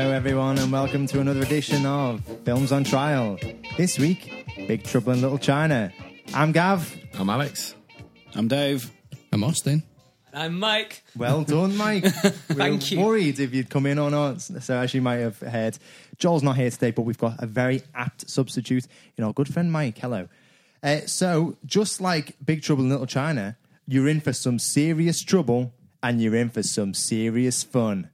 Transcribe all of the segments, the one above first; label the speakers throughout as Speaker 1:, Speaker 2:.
Speaker 1: Hello, everyone, and welcome to another edition of Films on Trial. This week, Big Trouble in Little China. I'm Gav.
Speaker 2: I'm Alex.
Speaker 3: I'm Dave.
Speaker 4: I'm Austin.
Speaker 5: I'm Mike.
Speaker 1: Well done, Mike. we
Speaker 5: Thank
Speaker 1: were
Speaker 5: you.
Speaker 1: worried if you'd come in or not. So, as you might have heard, Joel's not here today, but we've got a very apt substitute in our good friend Mike. Hello. Uh, so, just like Big Trouble in Little China, you're in for some serious trouble and you're in for some serious fun.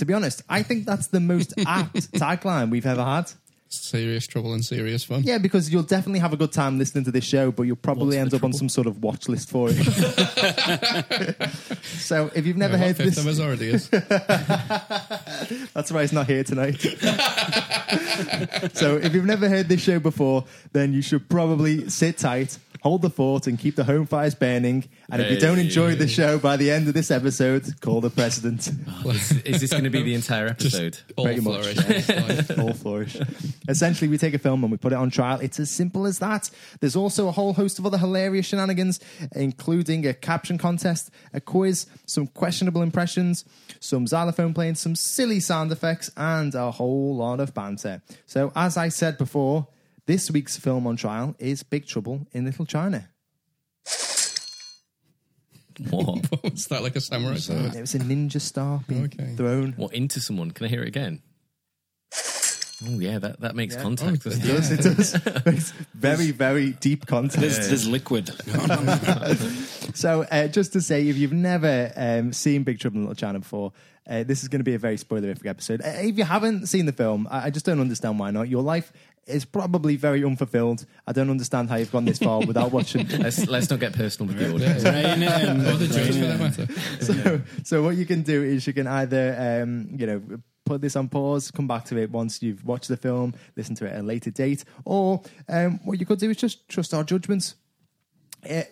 Speaker 1: To be honest, I think that's the most apt tagline we've ever had.
Speaker 4: Serious trouble and serious fun.
Speaker 1: Yeah, because you'll definitely have a good time listening to this show, but you'll probably
Speaker 2: What's
Speaker 1: end
Speaker 2: the
Speaker 1: up on
Speaker 2: trouble?
Speaker 1: some sort of watch list for it. so if you've never heard
Speaker 4: fifth
Speaker 1: this,
Speaker 4: of us already is.
Speaker 1: that's why he's not here tonight. so if you've never heard this show before, then you should probably sit tight, hold the fort, and keep the home fires burning. And if you don't enjoy the show by the end of this episode, call the president.
Speaker 2: Is, is this going to be the entire episode?
Speaker 4: All
Speaker 1: Pretty
Speaker 4: flourish. It's like-
Speaker 1: all flourish. Essentially, we take a film and we put it on trial. It's as simple as that. There's also a whole host of other hilarious shenanigans, including a caption contest, a quiz, some questionable impressions, some xylophone playing, some silly sound effects, and a whole lot of banter. So, as I said before, this week's film on trial is Big Trouble in Little China.
Speaker 2: What?
Speaker 4: What's that like a samurai sword?
Speaker 1: It was a ninja star being
Speaker 4: Okay.
Speaker 1: thrown.
Speaker 2: What into someone? Can I hear it again? Oh yeah, that, that makes contact.
Speaker 4: Oh,
Speaker 2: doesn't
Speaker 1: It
Speaker 2: it?
Speaker 1: does, it does. It's very, very deep content.
Speaker 3: There's, there's liquid.
Speaker 1: So, uh, just to say, if you've never um, seen Big Trouble in Little China before, uh, this is going to be a very spoilerific episode. Uh, if you haven't seen the film, I, I just don't understand why not. Your life is probably very unfulfilled. I don't understand how you've gone this far without watching.
Speaker 2: Let's, let's not get personal with the audience.
Speaker 3: Rain in.
Speaker 4: Or the judge for that matter.
Speaker 1: so, so what you can do is you can either, um, you know, put this on pause, come back to it once you've watched the film, listen to it at a later date, or um, what you could do is just trust our judgments. Uh,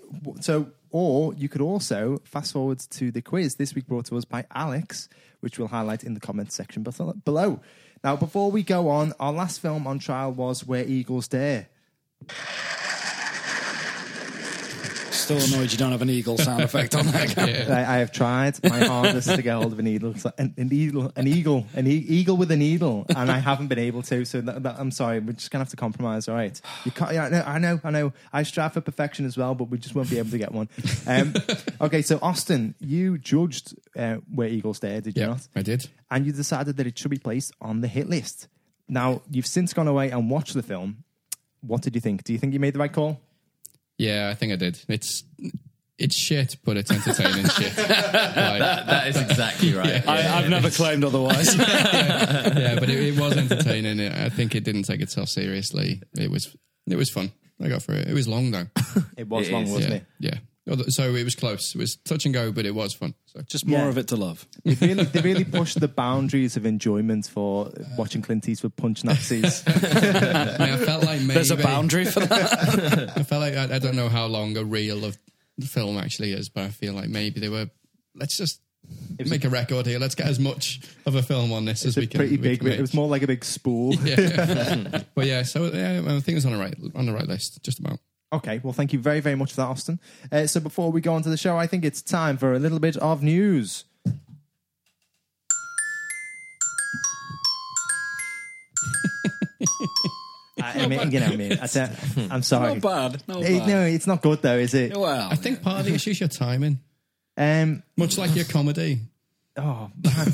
Speaker 1: so, or you could also fast forward to the quiz this week brought to us by Alex, which we'll highlight in the comments section below. Now, before we go on, our last film on trial was Where Eagles Dare.
Speaker 3: Still annoyed you don't have an eagle sound effect on that.
Speaker 4: Yeah.
Speaker 1: I, I have tried my hardest to get hold of an eagle, an, an eagle, an eagle, an e- eagle with a needle, and I haven't been able to. So that, that, I'm sorry, we're just gonna have to compromise. All right, you can't. Yeah, I know, I know, I know. I strive for perfection as well, but we just won't be able to get one. Um, okay, so Austin, you judged uh, where Eagles Dare, did you
Speaker 4: Yeah,
Speaker 1: not?
Speaker 4: I did.
Speaker 1: And you decided that it should be placed on the hit list. Now you've since gone away and watched the film. What did you think? Do you think you made the right call?
Speaker 4: Yeah, I think I did. It's it's shit, but it's entertaining shit. Like,
Speaker 2: That is exactly right.
Speaker 3: I, I've never claimed otherwise.
Speaker 4: yeah, but it, it was entertaining. I think it didn't take itself seriously. It was it was fun. I got through it. It was long though.
Speaker 1: It was
Speaker 2: It
Speaker 1: long,
Speaker 2: is,
Speaker 1: wasn't
Speaker 4: yeah,
Speaker 1: it?
Speaker 4: yeah. Although- So it was close. It was touch and go, but it was fun. So
Speaker 3: Just more
Speaker 1: Yeah.
Speaker 3: of it to love.
Speaker 1: They really, they really pushed the boundaries of enjoyment for watching Clint Eastwood punch Nazis.
Speaker 4: I, mean, I felt like maybe
Speaker 3: There's a boundary for that.
Speaker 4: I felt like I, I don't know how long a reel of the film actually is, but I feel like maybe they were. Let's just make a record here. Let's get as much of a film on this as we can.
Speaker 1: pretty
Speaker 4: we
Speaker 1: big.
Speaker 4: can
Speaker 1: It was more like a big spool.
Speaker 4: Yeah. but yeah, so yeah, I think it's on the right on the right list, just about.
Speaker 1: Okay, well, thank you very, very much for that, Austin. Uh, so before we go on to the show, I think it's time for a little bit of news. I, I mean, you know, I mean, I said, I'm sorry.
Speaker 3: Not bad. Not bad.
Speaker 1: no, it's not good though, is it?
Speaker 3: Well,
Speaker 4: I think part of the issue is your timing,
Speaker 1: Um,
Speaker 4: much like your comedy.
Speaker 1: Oh, man.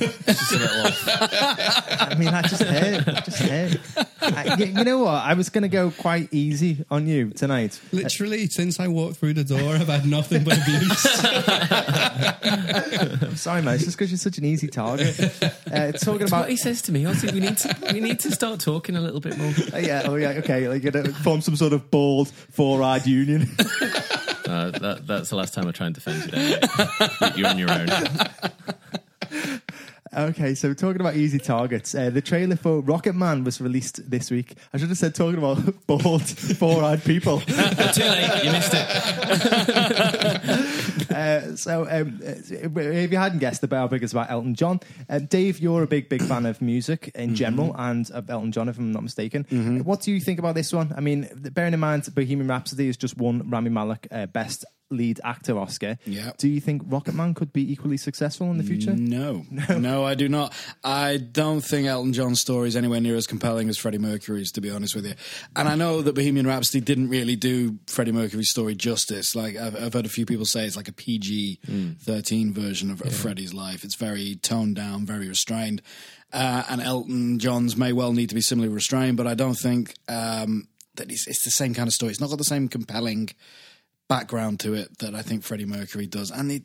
Speaker 1: I mean, I just heard, I just heard. I, you you know what? I was going to go quite easy on you tonight.
Speaker 4: Literally, since I walked through the door, I've had nothing but abuse.
Speaker 1: I'm sorry, mate. It's just because you're such an easy target. Uh, talking
Speaker 2: That's
Speaker 1: about
Speaker 2: what he says to me. Honestly, we need to we need to start talking a little bit more.
Speaker 1: Oh, yeah, oh yeah, okay. Like you know, form some sort of bald four-eyed union.
Speaker 2: Uh, that, that's the last time I try and defend you. There. You're on your own.
Speaker 1: Okay, so we're talking about easy targets, uh, the trailer for Rocketman was released this week. I should have said talking about bald four-eyed people.
Speaker 2: Too late. You missed it.
Speaker 1: Uh, so um, uh, if you hadn't guessed, the biopic is about Elton John. Uh, Dave, you're a big, big fan of music in general and of Elton John, if I'm not mistaken. What do you think about this one? I mean, bearing in mind Bohemian Rhapsody has just won Rami Malek uh, Best lead actor Oscar.
Speaker 3: Yeah.
Speaker 1: Do you think Rocketman could be equally successful in the future?
Speaker 3: No. no, I do not. I don't think Elton John's story is anywhere near as compelling as Freddie Mercury's, to be honest with you. And I know that Bohemian Rhapsody didn't really do Freddie Mercury's story justice. Like I've, I've heard a few people say it's like a PG thirteen version of, of Freddie's life. It's very toned down, very restrained. Uh, and Elton John's may well need to be similarly restrained, but I don't think um, that it's, it's the same kind of story. It's not got the same compelling background to it that I think Freddie Mercury does. And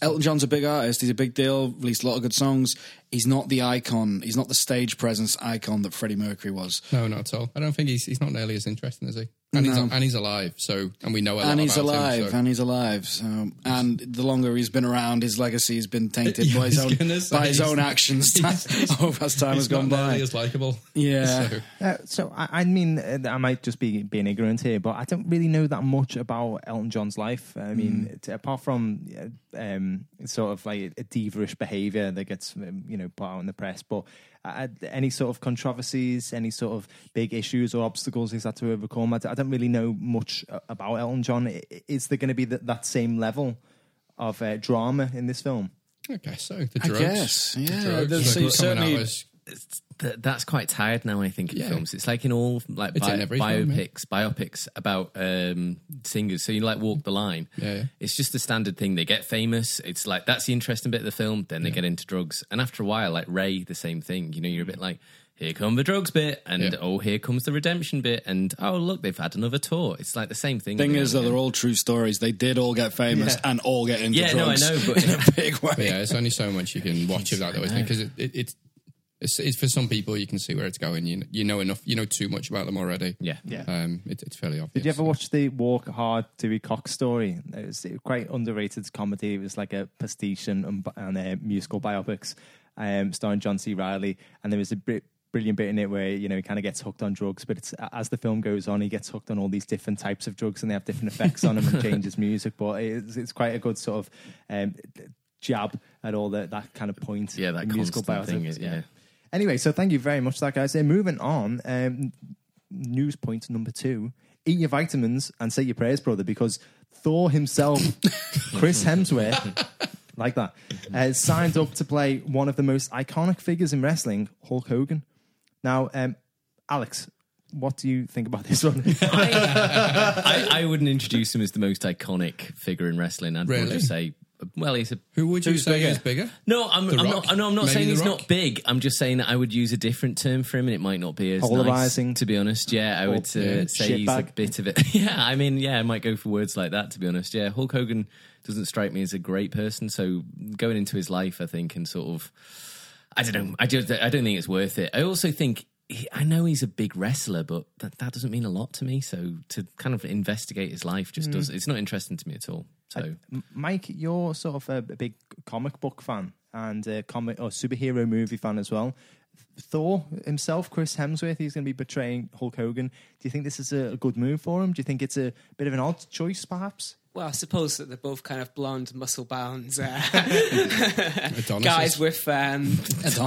Speaker 3: Elton John's a big artist. He's a big deal. Released a lot of good songs. He's not the icon. He's not the stage presence icon that Freddie Mercury was.
Speaker 4: No, not at all. I don't think he's he's not nearly as interesting as he. And he's and he's alive. So and we know a lot
Speaker 3: And he's
Speaker 4: about
Speaker 3: alive.
Speaker 4: Him, so.
Speaker 3: And he's alive. So, and the longer he's been around, his legacy has been tainted
Speaker 4: Yeah,
Speaker 3: by his own
Speaker 4: say,
Speaker 3: by his own actions over as time has gone by.
Speaker 4: as likable.
Speaker 3: Yeah.
Speaker 4: So,
Speaker 1: Uh, so I, I mean, uh, I might just be being ignorant here, but I don't really know that much about Elton John's life. I mean, t- apart from uh, um, sort of like a diva-ish behaviour that gets um, you know put out in the press, but uh, any sort of controversies, any sort of big issues or obstacles he's had to overcome, I, d- I don't really know much uh, about Elton John. I- i- Is there going to be th- that same level of uh, drama in this film?
Speaker 4: I guess so. The
Speaker 3: I
Speaker 4: drugs.
Speaker 3: guess,
Speaker 4: The
Speaker 3: yeah.
Speaker 4: drugs,
Speaker 3: There's-
Speaker 4: like,
Speaker 3: so certainly-
Speaker 4: out as-
Speaker 2: Th- that's quite tired now. I think in
Speaker 4: Yeah.
Speaker 2: films, it's like in all like bi-
Speaker 4: in every film,
Speaker 2: biopics, biopics about um, singers. So you like walk the line.
Speaker 4: Yeah, yeah.
Speaker 2: It's just the standard thing. They get famous. It's like that's the interesting bit of the film. Then they get into drugs, and after a while, like Ray, the same thing. You know, you're a bit like. Here come the drugs bit, and
Speaker 4: Yeah.
Speaker 2: oh, here comes the redemption bit, and oh, look, they've had another tour. It's like the same thing.
Speaker 3: Thing is, though, they're all true stories. They did all get famous
Speaker 1: Yeah.
Speaker 3: and all get into
Speaker 2: Yeah, no, I
Speaker 3: drugs
Speaker 2: know, but-
Speaker 3: in a big way.
Speaker 4: But yeah, it's only so much you can watch of that though, isn't it? Because it, it, it's, it's it's for some people you can see where it's going. You you know enough, you know too much about them already.
Speaker 2: Yeah.
Speaker 1: Yeah.
Speaker 4: Um, it, it's fairly obvious.
Speaker 1: Did you ever watch the Walk Hard Dewey Cox story? It was quite underrated comedy. It was like a pastiche and, and uh, musical biopics, um, starring John C. Reilly. And there was a bit, brilliant bit in it where you know he kind of gets hooked on drugs, but it's as the film goes on, he gets hooked on all these different types of drugs, and they have different effects on him and changes music. But it's, it's quite a good sort of um, jab at all that that kind of point.
Speaker 2: Yeah, that
Speaker 1: musical
Speaker 2: constant thing
Speaker 1: biopics,
Speaker 2: is- yeah.
Speaker 1: Anyway, so thank you very much, for that guys. Uh, moving on, um, news point number two: eat your vitamins and say your prayers, brother, because Thor himself, Chris Hemsworth, like that, uh, signed up to play one of the most iconic figures in wrestling, Hulk Hogan. Now, um, Alex, what do you think about this one?
Speaker 2: I, I wouldn't introduce him as the most iconic figure in wrestling. I'd
Speaker 4: Really?
Speaker 2: just say, well, he's a
Speaker 4: Who would you say
Speaker 1: bigger?
Speaker 4: is bigger?
Speaker 2: No, I'm, I'm not. No, I'm not
Speaker 4: Maybe
Speaker 2: saying he's
Speaker 4: Rock?
Speaker 2: not big. I'm just saying that I would use a different term for him, and it might not be as nice.
Speaker 1: Polarizing.
Speaker 2: To be honest, yeah, I would uh,
Speaker 1: yeah,
Speaker 2: say he's a bit of it. yeah, I mean, yeah, I might go for words like that. To be honest, yeah, Hulk Hogan doesn't strike me as a great person. So going into his life, I think, and sort of, I don't know. I just, I don't think it's worth it. I also think. I know he's a big wrestler, but that, that doesn't mean a lot to me. So to kind of investigate his life just does. It's not interesting to me at all. So
Speaker 1: M- Mike, you're sort of a, big comic book fan and a comic or superhero movie fan as well. Thor himself, Chris Hemsworth, he's going to be betraying Hulk Hogan. Do you think this is a good move for him? Do you think it's a bit of an odd choice, perhaps?
Speaker 5: Well, I suppose that they're both kind of blonde, muscle-bound uh, guys with um,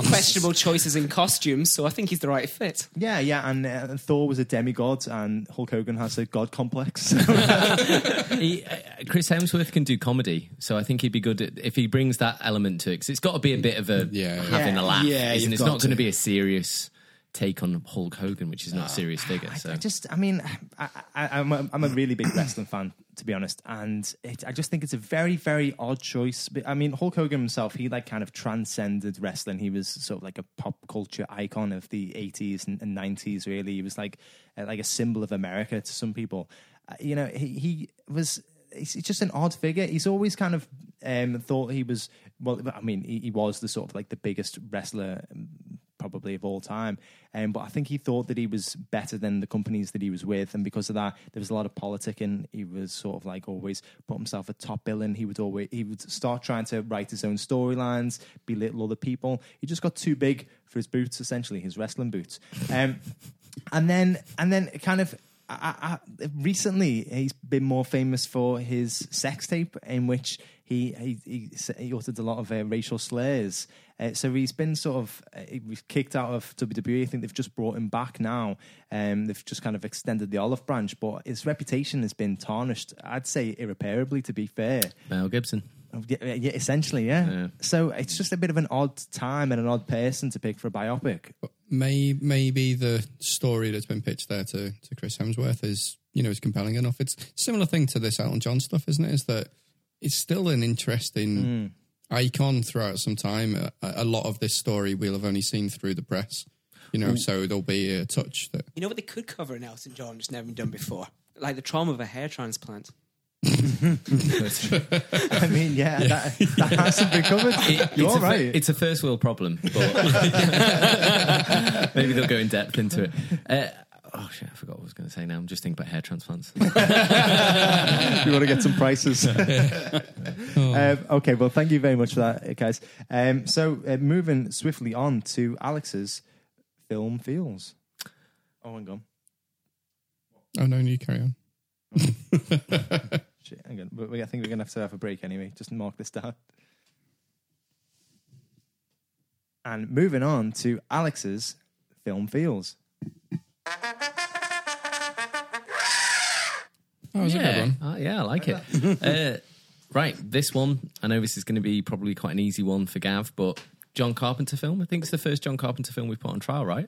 Speaker 5: questionable choices in costumes. So I think he's the right fit.
Speaker 1: Yeah, yeah. And uh, Thor was a demigod, and Hulk Hogan has a god complex.
Speaker 2: he, uh, Chris Hemsworth can do comedy, so I think he'd be good at, if he brings that element to it. Because it's got to be a bit of a
Speaker 4: Yeah.
Speaker 2: having
Speaker 1: Yeah.
Speaker 2: a laugh,
Speaker 3: Yeah,
Speaker 2: isn't
Speaker 3: you've
Speaker 2: it? It's
Speaker 3: got
Speaker 2: not going to
Speaker 3: to.
Speaker 2: be a serious take on Hulk Hogan, which is not a serious figure. So
Speaker 1: I just, I mean, I, I, I'm, a, I'm a really big wrestling fan, to be honest, and it, I just think it's a very, very odd choice. I mean, Hulk Hogan himself, he like kind of transcended wrestling. He was sort of like a pop culture icon of the 80s and, and 90s. Really, he was like uh, like a symbol of America to some people. Uh, you know, he, he was. He's just an odd figure. He's always kind of um, thought he was. Well, I mean, he, he was the sort of like the biggest wrestler um, probably of all time. Um, but I think he thought that he was better than the companies that he was with, and because of that, there was a lot of politicking. He was sort of like always put himself at top billing. He would always he would start trying to write his own storylines, belittle other people. He just got too big for his boots, essentially his wrestling boots. Um, and then and then kind of I, I, recently he's been more famous for his sex tape in which he he he, he uttered a lot of uh, racial slurs. Uh, so he's been sort of uh, he was kicked out of WWE. I think they've just brought him back now. Um, they've just kind of extended the olive branch, but his reputation has been tarnished. I'd say irreparably. To be fair,
Speaker 2: Mel Gibson.
Speaker 1: Oh, Yeah, yeah, essentially, yeah.
Speaker 2: Yeah.
Speaker 1: So it's just a bit of an odd time and an odd person to pick for a biopic.
Speaker 4: May, maybe the story that's been pitched there to, to Chris Hemsworth is, you know, is compelling enough. It's a similar thing to this Elton John stuff, isn't it? Is that it's still an interesting hmm. icon throughout some time. A, a lot of this story we'll have only seen through the press, you know, hmm. so there'll be a touch that
Speaker 5: You know what they could cover in Elton John, just never been done before? Like the trauma of a hair transplant.
Speaker 1: I mean, yeah, That, that hasn't been covered. You're
Speaker 2: it's
Speaker 1: all
Speaker 2: a, fir-
Speaker 1: right.
Speaker 2: It's a first world problem, but maybe they'll go in depth into it. Uh, oh shit, I forgot what I was going to say. Now I'm just thinking about hair transplants.
Speaker 1: you want to get some prices. um, okay, well, thank you very much for that, guys. Um, so, uh, moving swiftly on to Alex's film feels. Oh, hang gone.
Speaker 4: oh no, you carry on.
Speaker 1: Shit, hang on. But we- I think we're going to have to have a break anyway. Just mark this down. And moving on to Alex's film feels.
Speaker 4: Oh, it's a good
Speaker 2: yeah,
Speaker 4: one.
Speaker 2: Uh, yeah, I like it. uh, right, this one. I know this is going to be probably quite an easy one for Gav, but John Carpenter film. I think it's the first John Carpenter film we've put on trial, right?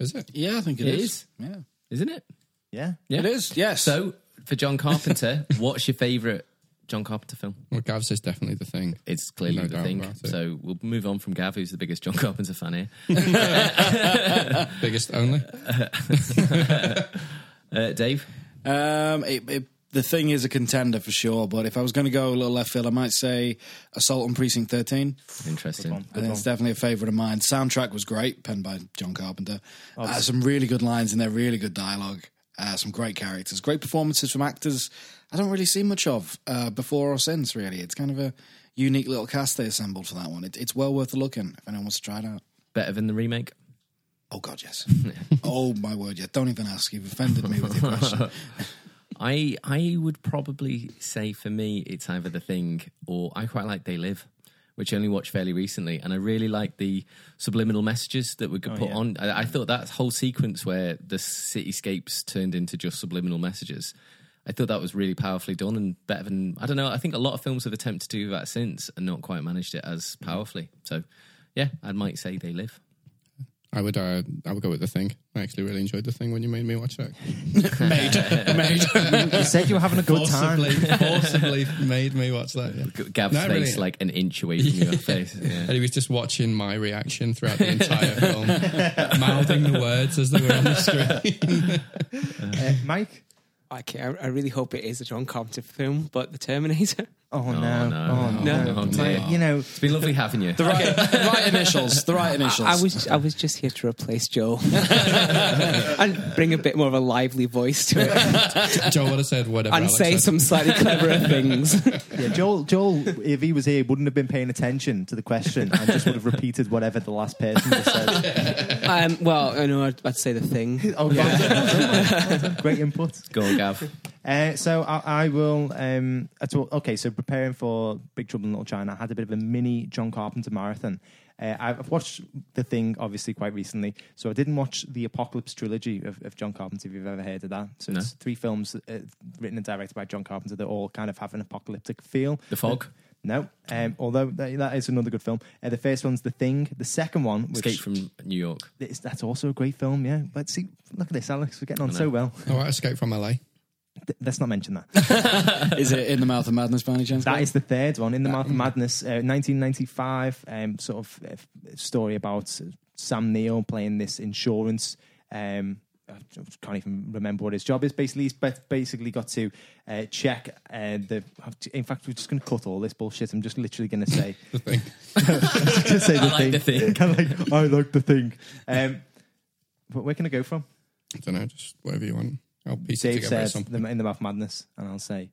Speaker 4: Is it?
Speaker 3: Yeah, I think
Speaker 2: It
Speaker 3: it
Speaker 2: is.
Speaker 3: is. Yeah.
Speaker 2: Isn't it?
Speaker 1: Yeah.
Speaker 2: Yeah,
Speaker 3: It is, yes.
Speaker 2: So for John Carpenter, what's your favourite John Carpenter film?
Speaker 4: Well, Gav says definitely the thing.
Speaker 2: It's clearly
Speaker 4: No
Speaker 2: the thing. So we'll move on from Gav, who's the biggest John Carpenter fan here.
Speaker 4: Biggest only.
Speaker 2: Uh, Dave,
Speaker 3: Um, it, it, the thing is a contender for sure, but if I was going to go a little left field, I might say Assault on Precinct 13.
Speaker 2: interesting.
Speaker 3: I think it's definitely a favourite of mine. Soundtrack was great, penned by John Carpenter.
Speaker 1: Oh,
Speaker 3: Uh, some really good lines in there, really good dialogue, uh, some great characters, great performances from actors I don't really see much of uh, before or since, really. It's kind of a unique little cast they assembled for that one. It, it's well worth a look in if anyone wants to try it out.
Speaker 2: Better than the remake.
Speaker 3: Oh, God, yes. oh, my word, yeah. Don't even ask. You've offended me with your question.
Speaker 2: I I would probably say for me it's either the thing or I quite like They Live, which I only watched fairly recently, and I really like the subliminal messages that we could oh, put
Speaker 1: yeah.
Speaker 2: on. I, I thought that whole sequence where the cityscapes turned into just subliminal messages. I thought that was really powerfully done and better than I don't know. I think a lot of films have attempted to do that since and not quite managed it as mm-hmm. powerfully. So, yeah, I might say They Live.
Speaker 4: I would. Uh, I would go with the thing. I actually really enjoyed the thing when you made me watch it.
Speaker 3: made. Made.
Speaker 1: You said you were having a good time.
Speaker 4: Forcibly, forcibly made me watch that. Yeah.
Speaker 2: G- Gav's
Speaker 4: No,
Speaker 2: face
Speaker 4: really.
Speaker 2: like an inch away from your face. Yeah.
Speaker 4: And he was just watching my reaction throughout the entire film, mouthing the words as they were on the screen.
Speaker 1: Uh, Mike?
Speaker 5: Okay, I, I really hope it is a John Carpenter film, but The Terminator.
Speaker 1: Oh, no.
Speaker 2: no,
Speaker 1: oh,
Speaker 2: no,
Speaker 1: no.
Speaker 2: no, dear.
Speaker 1: You know,
Speaker 2: It's been lovely having you.
Speaker 3: The right, the right initials. The right initials.
Speaker 5: I, I was I was just here to replace Joel and bring a bit more of a lively voice to it
Speaker 4: Joe would have said whatever.
Speaker 5: and
Speaker 4: Alex
Speaker 5: say
Speaker 4: said.
Speaker 5: some slightly cleverer things.
Speaker 1: yeah, Joel, Joel, if he was here, wouldn't have been paying attention to the question and just would have repeated whatever the last person just said.
Speaker 5: um, well, I know I'd, I'd say the thing.
Speaker 1: Oh, well done, well done, well done. Great input.
Speaker 2: Go on, Gav.
Speaker 1: Uh, so I, I will. Um, I thought- okay, so preparing for Big Trouble in Little China, I had a bit of a mini John Carpenter marathon. Uh, I've watched The Thing, obviously, quite recently. So I didn't watch the Apocalypse trilogy of, of John Carpenter, if you've ever heard of that. So
Speaker 2: No.
Speaker 1: it's three films uh, written and directed by John Carpenter that all kind of have an apocalyptic feel.
Speaker 2: The Fog.
Speaker 1: No, um, although that, that is another good film. Uh, the first one's The Thing. The second one, which
Speaker 2: Escape from New York.
Speaker 1: is, that's also a great film. Yeah, but see, look at this, Alex. We're getting on so well.
Speaker 4: All right, Escape from LA.
Speaker 1: Th- let's not mention that.
Speaker 3: Is it in the mouth of madness by any chance?
Speaker 1: That is the third one, In the Mouth of Madness, uh, 1995. Um, sort of uh, story about uh, Sam Neill playing this insurance. Um, I can't even remember what his job is. Basically, he's basically got to uh, check uh, the. In fact, we're just going to cut all this bullshit. I'm just literally going to say
Speaker 4: The thing.
Speaker 1: just say the
Speaker 2: I like
Speaker 1: thing.
Speaker 2: the thing.
Speaker 1: Kinda like, I like the thing. Um, but where can I go from?
Speaker 4: I don't know, just whatever you want. I'll piece it
Speaker 1: Dave
Speaker 4: together
Speaker 1: said the, in the Mouth Madness, and I'll say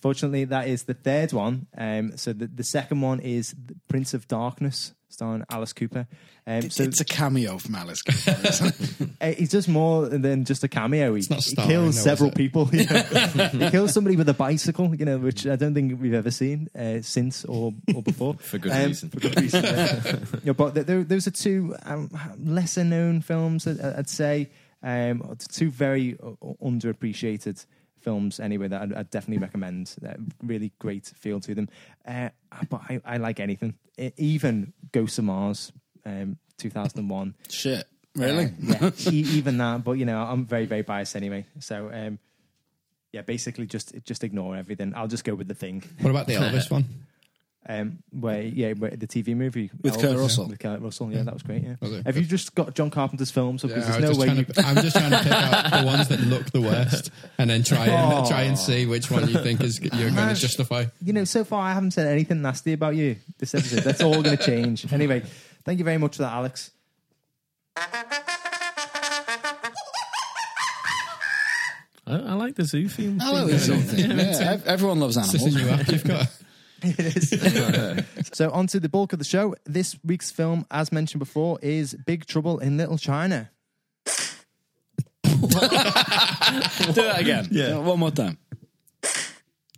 Speaker 1: fortunately, that is the third one. Um, so the, the second one is the Prince of Darkness, starring Alice Cooper. Um, so
Speaker 3: it's a cameo from Alice Cooper. isn't
Speaker 1: uh, he's just more than just a cameo. He,
Speaker 4: not
Speaker 1: he kills
Speaker 4: though,
Speaker 1: several people. you know. he kills somebody with a bicycle, you know, which I don't think we've ever seen uh, since or or before
Speaker 2: For good
Speaker 1: Um,
Speaker 2: reason.
Speaker 1: For good reason. yeah. Yeah, but th- th- those are two um, lesser known films. I'd, I'd say um, two very underappreciated films anyway that I'd, I'd definitely recommend. They're really great feel to them. Uh, but I, I like anything, even Ghosts of Mars, um, 2001.
Speaker 3: Shit. Really?
Speaker 1: Uh, yeah, even that. But you know, I'm very, very biased anyway. So, um, yeah, basically, just just ignore everything. I'll just go with the thing.
Speaker 4: What about the Elvis one?
Speaker 1: Um, where yeah, where the TV movie
Speaker 3: With Kurt Russell.
Speaker 1: With Kurt Russell, yeah, that was great. Yeah,
Speaker 4: Was it?
Speaker 1: have you just got John Carpenter's films? Because
Speaker 4: Yeah,
Speaker 1: there's no way. You...
Speaker 4: To, I'm just trying to pick out the ones that look the worst, and then try and
Speaker 1: Oh.
Speaker 4: try and see which one you think is you're going to justify.
Speaker 1: you know, so far I haven't said anything nasty about you this episode. That's all going to change. Anyway, thank you very much for that, Alex.
Speaker 2: I, I like the zoo theme.
Speaker 3: I like this sort of thing. Yeah, everyone loves
Speaker 4: It's just a
Speaker 3: animals.
Speaker 4: new app you've got.
Speaker 1: It is. so, on to the bulk of the show. This week's film, as mentioned before, is Big Trouble in Little China.
Speaker 3: Do that again. Yeah. One more time.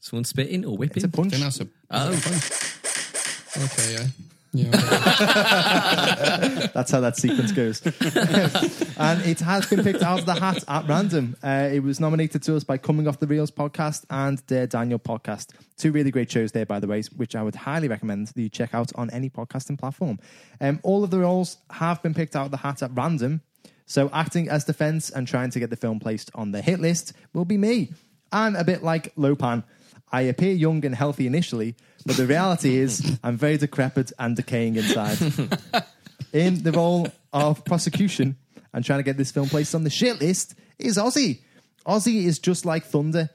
Speaker 2: Someone spitting or whipping?
Speaker 1: It's a punch.
Speaker 4: Then that's a,
Speaker 2: Oh.
Speaker 4: okay, yeah. Yeah,
Speaker 1: That's how that sequence goes. and it has been picked out of the hat at random. Uh, it was nominated to us by Coming Off the Reels podcast and Dare Daniel podcast. Two really great shows there, by the way, which I would highly recommend that you check out on any podcasting platform. Um, all of the roles have been picked out of the hat at random. So acting as defense and trying to get the film placed on the hit list will be me. I'm a bit like Lo Pan. I appear young and healthy initially, but the reality is I'm very decrepit and decaying inside in the role of prosecution and trying to get this film placed on the shit list is Ozzy. Ozzy is just like Thunder.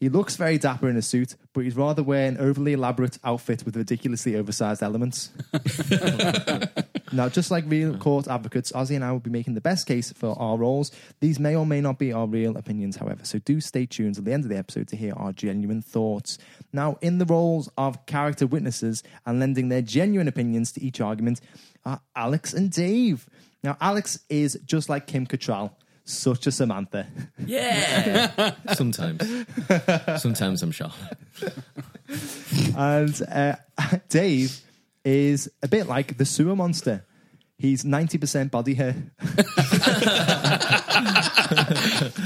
Speaker 1: He looks very dapper in a suit, but he'd rather wear an overly elaborate outfit with ridiculously oversized elements. now, just like real court advocates, Ozzy and I will be making the best case for our roles. These may or may not be our real opinions, however, so do stay tuned till the end of the episode to hear our genuine thoughts. Now, in the roles of character witnesses and lending their genuine opinions to each argument are Alex and Dave. Now, Alex is just like Kim Cattrall, such a Samantha.
Speaker 2: Yeah. Sometimes. Sometimes I'm shy.
Speaker 1: And uh, Dave is a bit like the sewer monster. He's 90% body hair,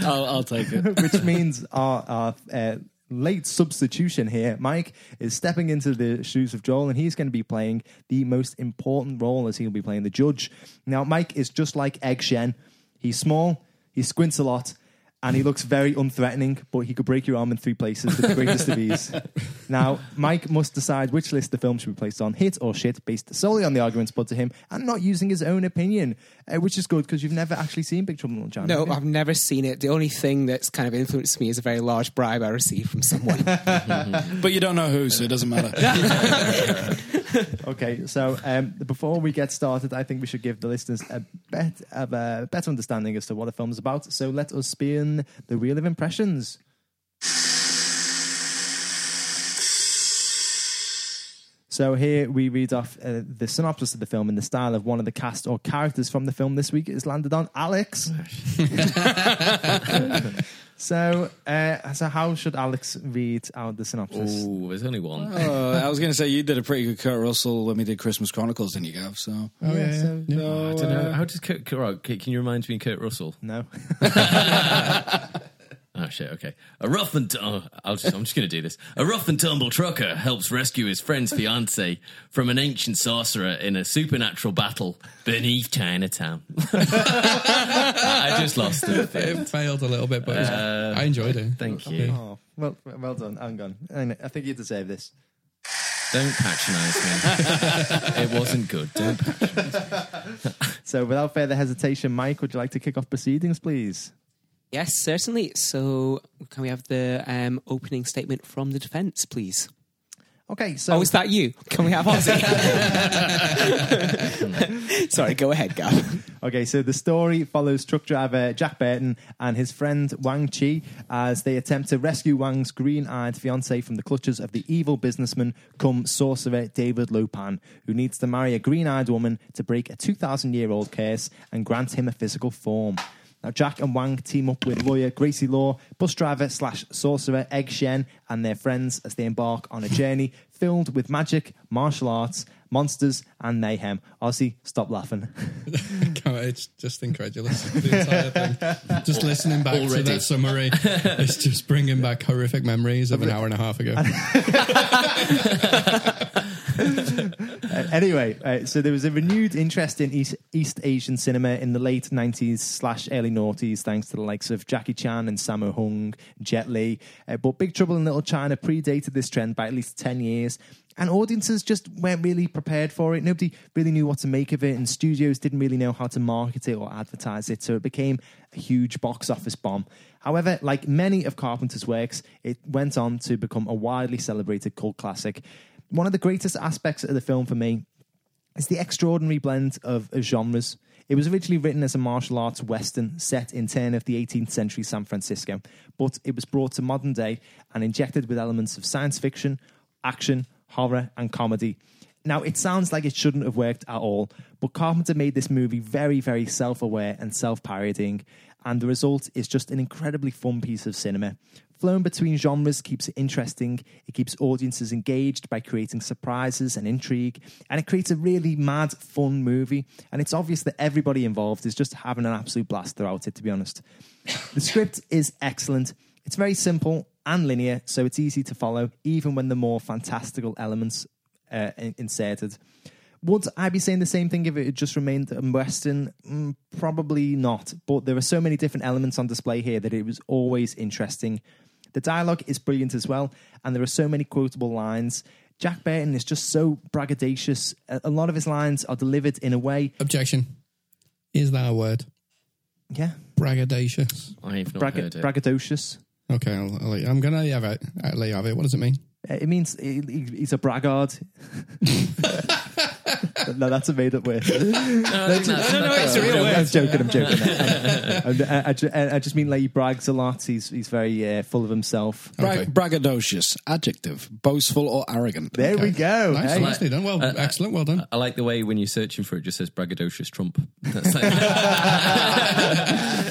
Speaker 3: I'll, I'll take it.
Speaker 1: which means our, our uh, late substitution here, Mike, is stepping into the shoes of Joel, and he's going to be playing the most important role as he'll be playing the judge. Now, Mike is just like Egg Shen. He's small, he squints a lot, and he looks very unthreatening, but he could break your arm in three places with the greatest of ease. Now, Mike must decide which list the film should be placed on, hit or shit, based solely on the arguments put to him, and not using his own opinion, uh, which is good because you've never actually seen Big Trouble in Little China.
Speaker 5: No. I've never seen it. The only thing that's kind of influenced me is a very large bribe I received from someone.
Speaker 3: But you don't know who, so it doesn't matter.
Speaker 1: Okay, so um, before we get started, I think we should give the listeners a, bet, of a better understanding as to what the film's about. So let us spin the wheel of impressions. So here we read off uh, the synopsis of the film in the style of one of the cast or characters from the film. This week is landed on Alex. so, uh, so how should Alex read out the synopsis?
Speaker 2: Oh, there's only one.
Speaker 3: Uh, I was going to say you did a pretty good Kurt Russell when we did Christmas Chronicles, didn't you, Gav? So
Speaker 4: Oh, yeah, yeah.
Speaker 1: so-
Speaker 4: yeah.
Speaker 2: I don't know. How does Kurt, Kurt, can you remind me of Kurt Russell?
Speaker 1: No.
Speaker 2: Oh shit! Okay, a rough and oh, I'll just, I'm just going to do this. A rough and tumble trucker helps rescue his friend's fiance from an ancient sorcerer in a supernatural battle beneath Chinatown. I just lost it.
Speaker 4: It failed a little bit, but it was- uh, I enjoyed it.
Speaker 2: Thank you.
Speaker 1: Oh, well, well done. Hang on. I think you deserve this.
Speaker 2: Don't patronise me. it wasn't good. Don't. Patronise. me.
Speaker 1: So, without further hesitation, Mike, would you like to kick off proceedings, please?
Speaker 5: Yes, certainly. So, can we have the um, opening statement from the defence, please?
Speaker 1: Okay, so
Speaker 5: Oh, is that you? Can we have Ozzy? Sorry, go ahead, Gav.
Speaker 1: Okay, so the story follows truck driver Jack Burton and his friend Wang Chi as they attempt to rescue Wang's green eyed fiancee from the clutches of the evil businessman come sorcerer David Lo Pan, who needs to marry a green eyed woman to break a 2,000 year old curse and grant him a physical form. Now, Jack and Wang team up with lawyer Gracie Law, bus driver slash sorcerer Egg Shen, and their friends as they embark on a journey filled with magic, martial arts, monsters, and mayhem. Ozzy, stop laughing.
Speaker 4: it's just incredulous. The entire thing. Just listening back to that summary, it's just bringing back horrific memories of an hour and a half ago.
Speaker 1: Anyway, uh, so there was a renewed interest in East, East Asian cinema in the late 90s slash early noughties, thanks to the likes of Jackie Chan and Sammo Hung, Jet Li. Uh, but Big Trouble in Little China predated this trend by at least 10 years. And audiences just weren't really prepared for it. Nobody really knew what to make of it, and studios didn't really know how to market it or advertise it. So it became a huge box office bomb. However, like many of Carpenter's works, it went on to become a widely celebrated cult classic. One of the greatest aspects of the film for me is the extraordinary blend of genres. It was originally written as a martial arts western set in turn of the 18th century San Francisco, but it was brought to modern day and injected with elements of science fiction, action, horror, and comedy. Now, it sounds like it shouldn't have worked at all, but Carpenter made this movie very, very self aware and self parodying, and the result is just an incredibly fun piece of cinema. Flowing between genres keeps it interesting, it keeps audiences engaged by creating surprises and intrigue, and it creates a really mad, fun movie. And it's obvious that everybody involved is just having an absolute blast throughout it, to be honest. The script is excellent. It's very simple and linear, so it's easy to follow, even when the more fantastical elements uh, inserted. Would I be saying the same thing if it had just remained a Western? Mm, probably not. But there are so many different elements on display here that it was always interesting. The dialogue is brilliant as well, and there are so many quotable lines. Jack Burton is just so braggadocious. A a lot of his lines are delivered in a way,
Speaker 4: Objection. Is that a word?
Speaker 1: yeah,
Speaker 4: Braggadocious.
Speaker 2: I've not
Speaker 1: bragga-
Speaker 2: heard it.
Speaker 1: braggadocious.
Speaker 4: Okay, I'll, I'll, I'm going to have it. I'll let you have it. What does it mean?
Speaker 1: Uh, It means he- he- he's a braggart. no, that's a made up word.
Speaker 2: No, I think that's-
Speaker 5: No, no, it's a real
Speaker 1: I'm,
Speaker 5: word.
Speaker 1: I'm joking. I'm joking. I'm- I, I, I just mean like he brags a lot. He's he's very uh, full of himself.
Speaker 3: Bra-
Speaker 4: Okay.
Speaker 3: braggadocious, adjective, boastful or arrogant.
Speaker 1: There we go.
Speaker 4: Nice,
Speaker 1: Hey.
Speaker 4: nicely done. Well,
Speaker 2: Uh,
Speaker 4: excellent. Well done.
Speaker 2: I like the way when you're searching for it, it just says braggadocious Trump. That's like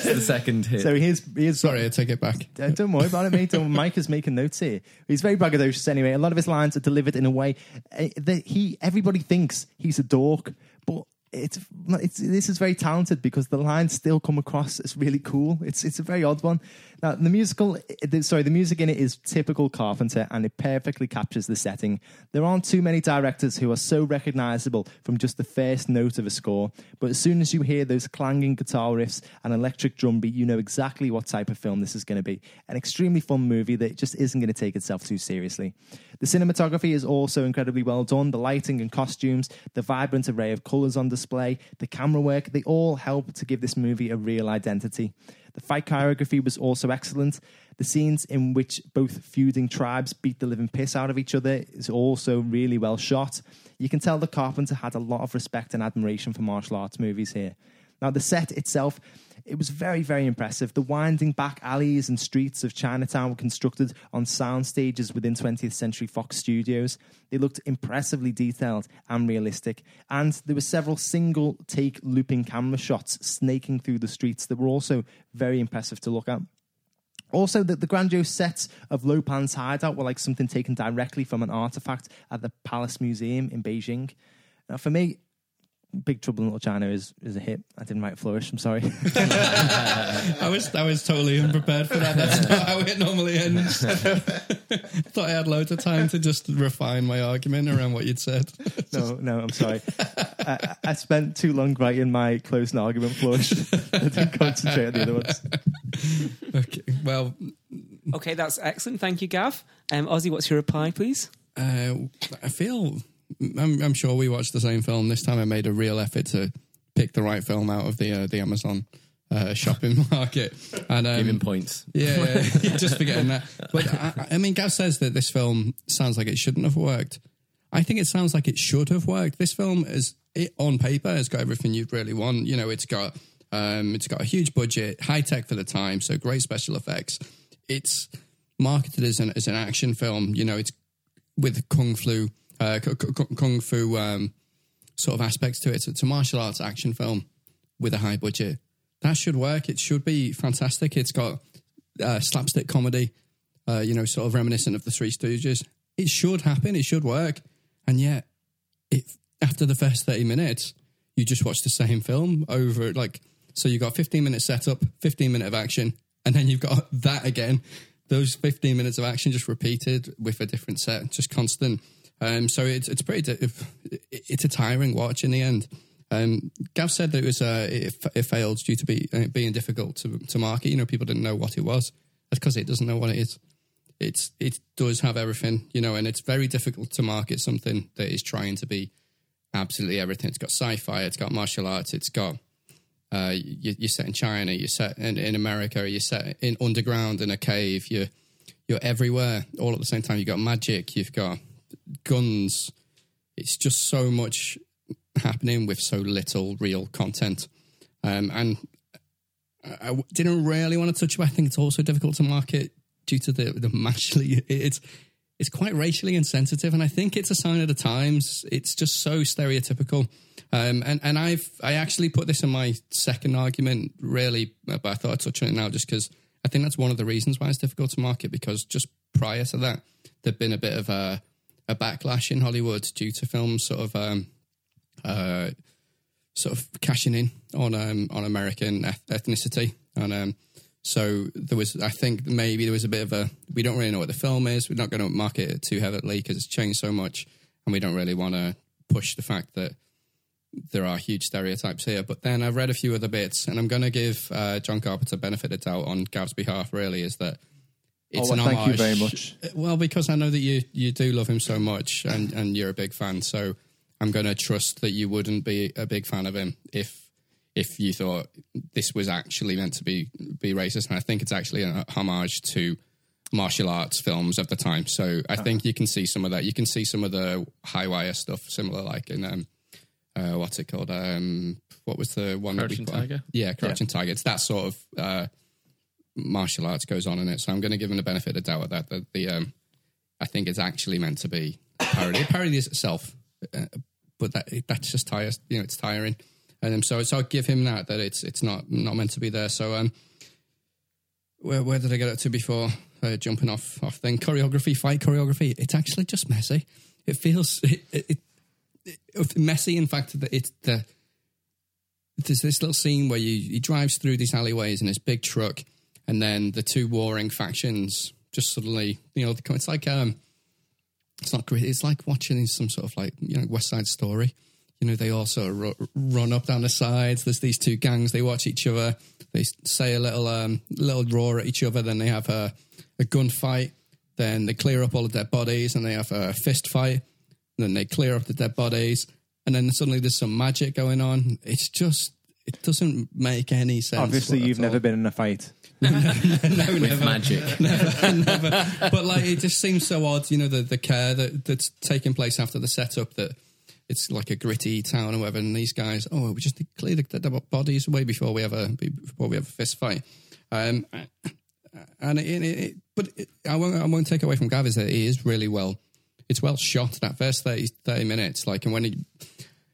Speaker 2: the second hit.
Speaker 1: So here's here's
Speaker 4: Sorry, I take it back.
Speaker 1: Uh, don't worry about it, mate. Don't, Mike is making notes here. He's very braggadocious anyway. A lot of his lines are delivered in a way uh, that he everybody thinks he's a dork, but it's, it's this is very talented because the lines still come across as really cool. It's it's a very odd one. Now the musical, the, sorry, the music in it is typical Carpenter, and it perfectly captures the setting. There aren't too many directors who are so recognizable from just the first note of a score, but as soon as you hear those clanging guitar riffs and electric drum beat, you know exactly what type of film this is going to be. An extremely fun movie that just isn't going to take itself too seriously. The cinematography is also incredibly well done. The lighting and costumes, the vibrant array of colors on display, the camera work, they all help to give this movie a real identity. The fight choreography was also excellent. The scenes in which both feuding tribes beat the living piss out of each other is also really well shot. You can tell the Carpenter had a lot of respect and admiration for martial arts movies here. Now, the set itself, it was very, very impressive. The winding back alleys and streets of Chinatown were constructed on sound stages within 20th Century Fox studios. They looked impressively detailed and realistic. And there were several single take looping camera shots snaking through the streets that were also very impressive to look at. Also, the, the grandiose sets of Lo Pan's hideout were like something taken directly from an artifact at the Palace Museum in Beijing. Now, for me, Big Trouble in Little China is, is a hit. I didn't write Flourish, I'm sorry.
Speaker 4: I was I was totally unprepared for that. That's not how it normally ends. Thought I had loads of time to just refine my argument around what you'd said.
Speaker 1: no, no, I'm sorry. I, I spent too long writing my closing argument Flourish. I didn't concentrate on the other ones.
Speaker 4: Okay, well,
Speaker 5: Okay, that's excellent. Thank you, Gav. Um, Ozzy, what's your reply, please?
Speaker 4: uh, I feel I'm, I'm sure we watched the same film. This time, I made a real effort to pick the right film out of the uh, the Amazon uh, shopping market and um,
Speaker 2: Giving points.
Speaker 4: Yeah, yeah, yeah, just forgetting that. But I, I mean, Gav says that this film sounds like it shouldn't have worked. I think it sounds like it should have worked. This film is it, on paper has got everything you'd really want. You know, it's got um, it's got a huge budget, high tech for the time, so great special effects. It's marketed as an as an action film. You know, it's with kung fu uh, kung fu um, sort of aspects to it. It's a martial arts action film with a high budget. That should work. It should be fantastic. It's got uh, slapstick comedy, uh, you know, sort of reminiscent of the Three Stooges. It should happen. It should work. And yet, after the first 30 minutes, you just watch the same film over. Like, so you've got 15 minutes setup, 15 minute of action, and then you've got that again. Those 15 minutes of action just repeated with a different set, just constant. Um, so it's it's pretty it's a tiring watch in the end. Um, Gav said that it was uh, it, it failed due to be uh, being difficult to to market. You know, people didn't know what it was. That's because it doesn't know what it is. It's it does have everything, you know, and it's very difficult to market something that is trying to be absolutely everything. It's got sci-fi, it's got martial arts, it's got uh, you, you're set in China, you're set in, in America, you're set in underground in a cave. You're you're everywhere all at the same time. You've got magic, you've got guns. It's just so much happening with so little real content. Um, and I didn't really want to touch it, I think it's also difficult to market due to the the racially. It's it's quite racially insensitive, and I think it's a sign of the times. It's just so stereotypical. Um, and and I've I actually put this in my second argument, really, but I thought I'd touch on it now just because I think that's one of the reasons why it's difficult to market because just prior to that, there'd been a bit of a a backlash in Hollywood due to films sort of um, uh, sort of cashing in on um, on American eth- ethnicity, and um, so there was. I think maybe there was a bit of a. We don't really know what the film is. We're not going to market it too heavily because it's changed so much, and we don't really want to push the fact that there are huge stereotypes here. But then I've read a few other bits, and I'm going to give uh, John Carpenter benefit of doubt on Gav's behalf. Really, is that it's
Speaker 1: Oh,
Speaker 4: an
Speaker 1: well, thank you
Speaker 4: homage.
Speaker 1: very much.
Speaker 4: Well, because I know that you you do love him so much, and and you're a big fan, so I'm going to trust that you wouldn't be a big fan of him if if you thought this was actually meant to be be racist. And I think it's actually a homage to martial arts films of the time. So I think you can see some of that. You can see some of the high wire stuff, similar like in um, uh, what's it called? Um, what was the one?
Speaker 2: Crouching
Speaker 4: on?
Speaker 2: Tiger?
Speaker 4: Yeah, Crouching Tiger. It's that sort of uh, martial arts goes on in it. So I'm going to give him the benefit of doubt at that. That the um, I think it's actually meant to be a parody. It parodies itself, uh, but that that's just tires. You know, it's tiring. And um, so so I'll give him that that it's it's not not meant to be there. So um, where where did I get up to before uh, jumping off off thing? Choreography, fight choreography. It's actually just messy. It feels it, it, it, it messy. In fact, that it's the there's this little scene where you he drives through these alleyways in this big truck, and then the two warring factions just suddenly, you know, it's like um, it's not great. It's like watching some sort of like you know West Side Story. You know, they also ru- run up down the sides. There's these two gangs. They watch each other. They say a little um, little roar at each other. Then they have a a gunfight. Then they clear up all of dead bodies, and they have a fist fight. then they clear up the dead bodies, and then suddenly there's some magic going on. It's just it doesn't make any sense.
Speaker 1: Obviously, you've never been in a fight.
Speaker 2: With magic. Never, never.
Speaker 4: but like it just seems so odd, you know, the the care that that's taking place after the setup that it's like a gritty town or whatever, and these guys, oh, we just clear the, the bodies away before we have a before we have a fist fight. Um, and it, it, it but it, I won't I won't take away from Gav is that it is really well. It's well shot. That first 30, 30 minutes, like, and when he,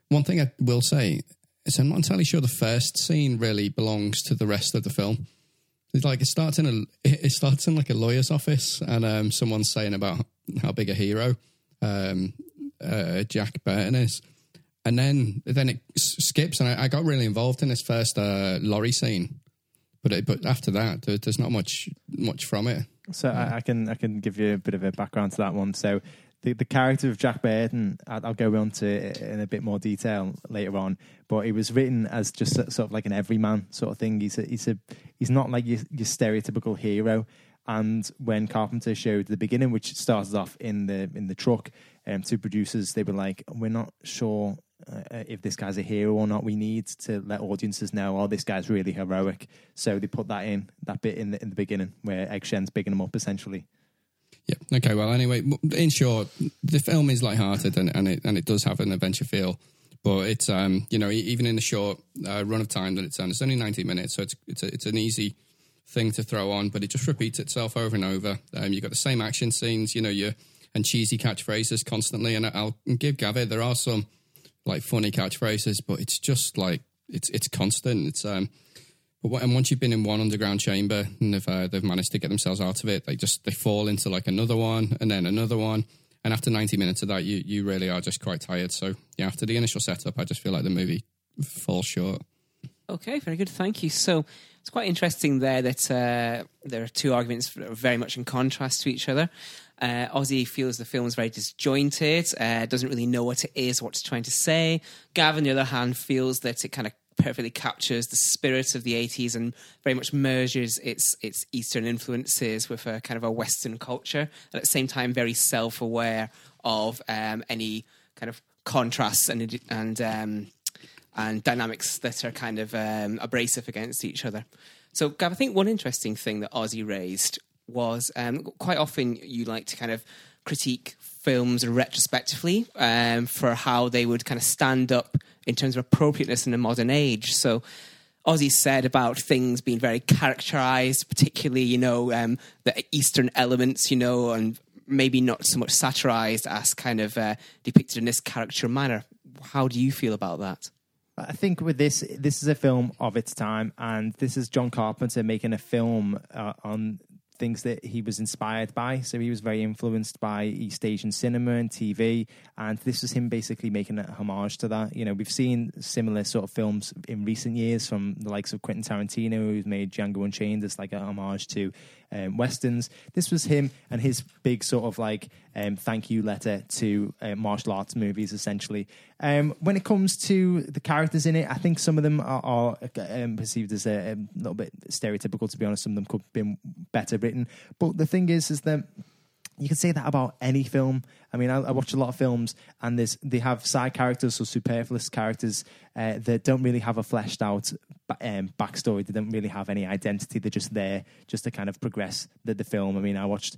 Speaker 4: one thing I will say is I'm not entirely sure the first scene really belongs to the rest of the film. It's like it starts in a it starts in like a lawyer's office, and um, someone's saying about how big a hero um, uh, Jack Burton is, and then then it skips, and I, I got really involved in this first uh, lorry scene, but it, but after that, there, there's not much much from it.
Speaker 1: So I, I can I can give you a bit of a background to that one. So the the character of Jack Burton, I'll, go on to in a bit more detail later on. But it was written as just sort of like an everyman sort of thing. He's a, he's a he's not like your, your stereotypical hero. And when Carpenter showed the beginning, which started off in the in the truck, um, to producers, they were like, "We're not sure uh, if this guy's a hero or not. We need to let audiences know, oh, this guy's really heroic." So they put that in that bit in the in the beginning where Egg Shen's bigging him up essentially.
Speaker 4: Yeah. Okay. Well, anyway, in short, the film is light-hearted and, and it and it does have an adventure feel, but it's um you know even in the short uh, run of time that it's on, it's only ninety minutes, so it's it's a, it's an easy thing to throw on, but it just repeats itself over and over. Um, you've got the same action scenes, you know, you and cheesy catchphrases constantly, and I'll give Gavin there are some like funny catchphrases, but it's just like it's it's constant. It's um. And once you've been in one underground chamber and they've uh, they've managed to get themselves out of it, they just they fall into like another one and then another one. And after ninety minutes of that, you you really are just quite tired. So yeah, after the initial setup, I just feel like the movie falls short.
Speaker 5: Okay, very good. Thank you. So it's quite interesting there that uh, there are two arguments that are very much in contrast to each other. Uh, Ozzy feels the film is very disjointed, uh, doesn't really know what it is, what it's trying to say. Gavin, on the other hand, feels that it kind of perfectly captures the spirit of the 80s and very much merges its its Eastern influences with a kind of a Western culture, and at the same time very self aware of um, any kind of contrasts and and um, and dynamics that are kind of um, abrasive against each other. So, Gav, I think one interesting thing that Ozzy raised was um, quite often you like to kind of critique films retrospectively um, for how they would kind of stand up in terms of appropriateness in a modern age. So, Ozzy said about things being very characterized, particularly, you know, um, the Eastern elements, you know, and maybe not so much satirized as kind of uh, depicted in this caricature manner. How do you feel about that?
Speaker 1: I think with this, this is a film of its time, and this is John Carpenter making a film uh, on things that he was inspired by. So he was very influenced by East Asian cinema and TV, and this was him basically making a homage to that. You know, we've seen similar sort of films in recent years from the likes of Quentin Tarantino, who's made Django Unchained as like a homage to um, westerns. This was him and his big sort of like um, thank you letter to uh, martial arts movies, essentially. Um, when it comes to the characters in it, I think some of them are, are um, perceived as a, a little bit stereotypical. To be honest, some of them could have been better written. But the thing is, is that you can say that about any film. I mean, I, I watch a lot of films, and there's they have side characters or superfluous characters uh, that don't really have a fleshed out um, backstory. They don't really have any identity. They're just there just to kind of progress the, the film. I mean, I watched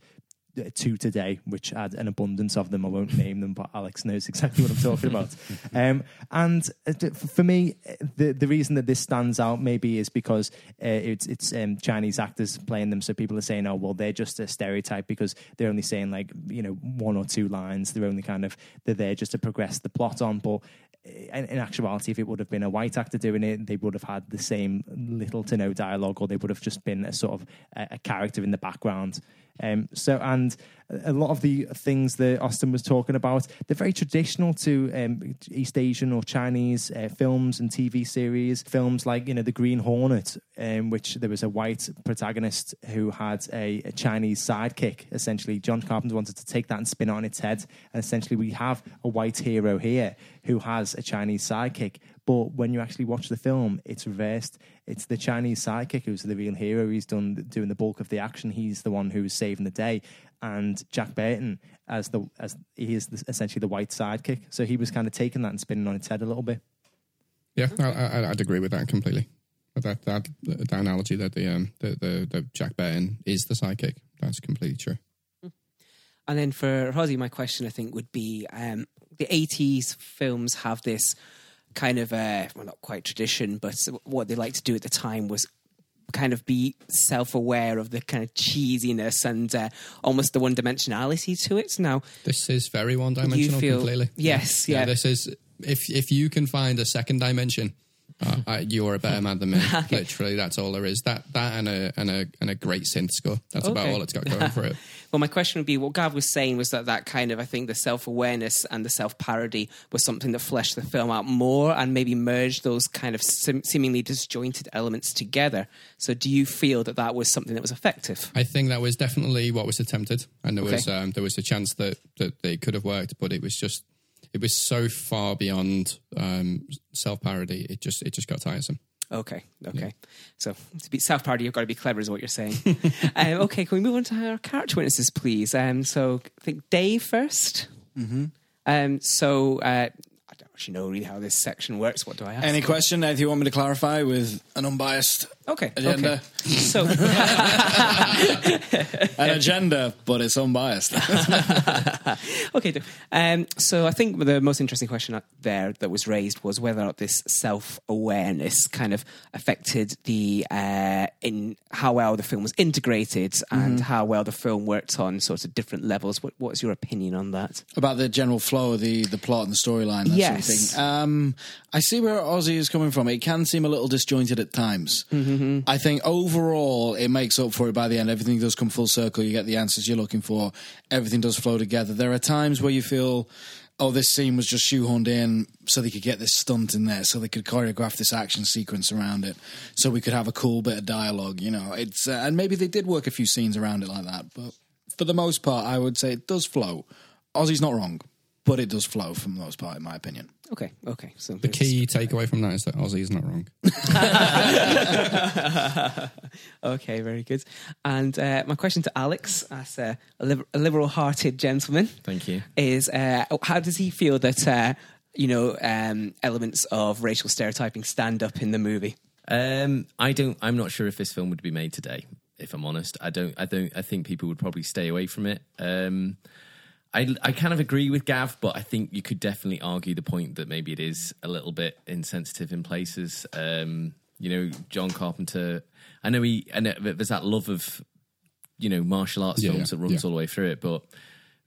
Speaker 1: uh, two today, which had an abundance of them. I won't name them, but Alex knows exactly what I'm talking about. Um, and uh, for me, the the reason that this stands out maybe is because uh, it's it's um, Chinese actors playing them, so people are saying, "Oh, well, they're just a stereotype because they're only saying like you know one or two lines. They're only kind of they're there just to progress the plot on." But in, actuality, if it would have been a white actor doing it, they would have had the same little to no dialogue, or they would have just been a sort of a, a character in the background. Um, so, and a lot of the things that Austin was talking about, they're very traditional to um, East Asian or Chinese uh, films and TV series. Films like, you know, The Green Hornet, um, which there was a white protagonist who had a, a Chinese sidekick. Essentially, John Carpenter wanted to take that and spin it on its head. And essentially, we have a white hero here who has a Chinese sidekick. But when you actually watch the film, it's reversed. It's the Chinese sidekick who's the real hero. He's done doing the bulk of the action. He's the one who's saving the day. And Jack Burton as the as he is the, essentially the white sidekick. So he was kind of taking that and spinning on its head a little bit.
Speaker 4: Yeah, I, I, I'd agree with that completely. That that that analogy that the um the the, the Jack Burton is the sidekick. That's completely true.
Speaker 5: And then for Rosie, my question I think would be um, the 80s films have this kind of, uh, well, not quite tradition, but what they like to do at the time was kind of be self aware of the kind of cheesiness and uh, almost the one dimensionality to it. Now,
Speaker 4: This is very one dimensional You
Speaker 5: feel-
Speaker 4: completely.
Speaker 5: Yes, yeah.
Speaker 4: This is if if you can find a second dimension, uh, uh, you're a better man than me. Literally, that's all there is. That that and a and a and a great synth score. That's about all it's got going for it.
Speaker 5: well, my question would be what Gav was saying was that that kind of, I think, the self awareness and the self parody was something that fleshed the film out more and maybe merged those kind of sim- seemingly disjointed elements together. So, do you feel that that was something that was effective?
Speaker 4: I think that was definitely what was attempted, and there
Speaker 5: Okay.
Speaker 4: was um, there was a chance that that they could have worked, but it was just it was so far beyond um, self parody. It just it just got tiresome.
Speaker 5: Okay, okay. So to be self parody, you've got to be clever, is what you're saying. um, okay, can we move on to our character witnesses, please? Um, so I think Dave 1st Mm-hmm. Um, so uh, I don't actually know really how this section works. What do I ask?
Speaker 3: Any question? Anything you want me to clarify with an unbiased
Speaker 5: Okay.
Speaker 3: Agenda.
Speaker 5: Okay. So,
Speaker 3: An agenda, but it's unbiased.
Speaker 5: okay. Um, so I think the most interesting question there that was raised was whether or not this self awareness kind of affected the uh, in how well the film was integrated and how well the film worked on sort of different levels. What, what's your opinion on that?
Speaker 3: about the general flow of the, the plot and the storyline.
Speaker 5: Yes.
Speaker 3: sort of thing. Um, I see where Ozzy is coming from. It can seem a little disjointed at times. Mm-hmm. I think overall it makes up for it by the end. Everything does come full circle. You get the answers you're looking for. Everything does flow together. There are times where you feel. Oh, this scene was just shoehorned in so they could get this stunt in there, so they could choreograph this action sequence around it, so we could have a cool bit of dialogue. You know, it's uh, and maybe they did work a few scenes around it like that, but for the most part, I would say it does flow. Ozzy's not wrong, but it does flow for the most part, in my opinion.
Speaker 5: Okay. Okay. So
Speaker 4: The key takeaway from that is that Ozzy is not wrong.
Speaker 5: Okay, very good. And uh, my question to Alex, as a, a liber- a liberal-hearted gentleman,
Speaker 2: Thank you.
Speaker 5: is uh, how does he feel that uh, you know um, elements of racial stereotyping stand up in the movie?
Speaker 2: Um, I don't. I'm not sure if this film would be made today. If I'm honest, I don't. I don't. I think people would probably stay away from it. Um, I I kind of agree with Gav, but I think you could definitely argue the point that maybe it is a little bit insensitive in places. Um, you know, John Carpenter. I know he. I know there's that love of you know martial arts
Speaker 4: Yeah,
Speaker 2: films
Speaker 4: yeah,
Speaker 2: that runs
Speaker 4: yeah.
Speaker 2: all the way through it, but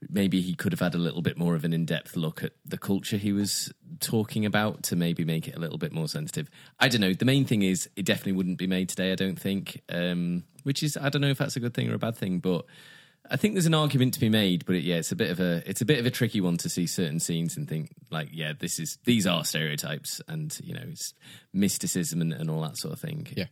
Speaker 2: maybe he could have had a little bit more of an in-depth look at the culture he was talking about to maybe make it a little bit more sensitive. I don't know. The main thing is it definitely wouldn't be made today. I don't think, um, which is I don't know if that's a good thing or a bad thing, but I think there's an argument to be made. But it, yeah, it's a bit of a it's a bit of a tricky one to see certain scenes and think like, yeah, this is these are stereotypes and you know it's mysticism and, and all that sort of thing.
Speaker 4: Yeah.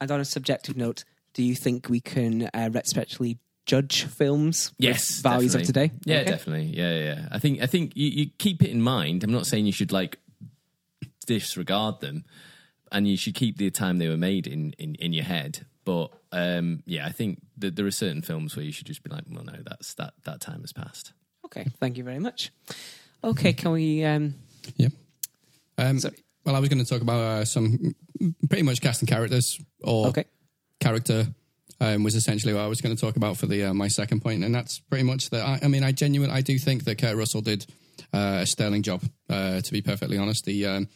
Speaker 5: And on a subjective note, do you think we can uh, retrospectively judge films with
Speaker 2: yes
Speaker 5: values of today?
Speaker 2: yeah
Speaker 5: Okay.
Speaker 2: definitely yeah yeah, yeah i think i think you, you keep it in mind i'm not saying you should like disregard them and you should keep the time they were made in in, in your head but um yeah i think that there are certain films where you should just be like well no that's that that time has passed
Speaker 5: Okay, thank you very much. Okay, can we? Um,
Speaker 4: Yeah. Um,
Speaker 5: Sorry.
Speaker 4: well, I was going to talk about uh, some pretty much casting characters or
Speaker 5: okay,
Speaker 4: character um, was essentially what I was going to talk about for the uh, my second point, and that's pretty much that. I, I mean, I genuinely I do think that Kurt Russell did uh, a sterling job. Uh, to be perfectly honest, the um,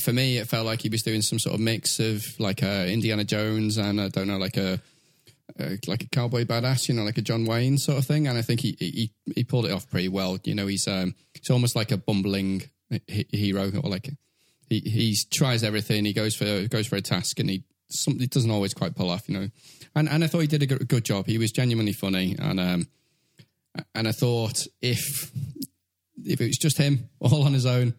Speaker 4: for me it felt like he was doing some sort of mix of like uh, Indiana Jones and I don't know like a. Uh, like a cowboy badass, you know, like a John Wayne sort of thing, and I think he he he pulled it off pretty well. You know, he's um he's almost like a bumbling hero, or like he he tries everything. He goes for goes for a task, and he some, doesn't always quite pull off, you know. And and I thought he did a good, good job. He was genuinely funny, and um and I thought if if it was just him all on his own,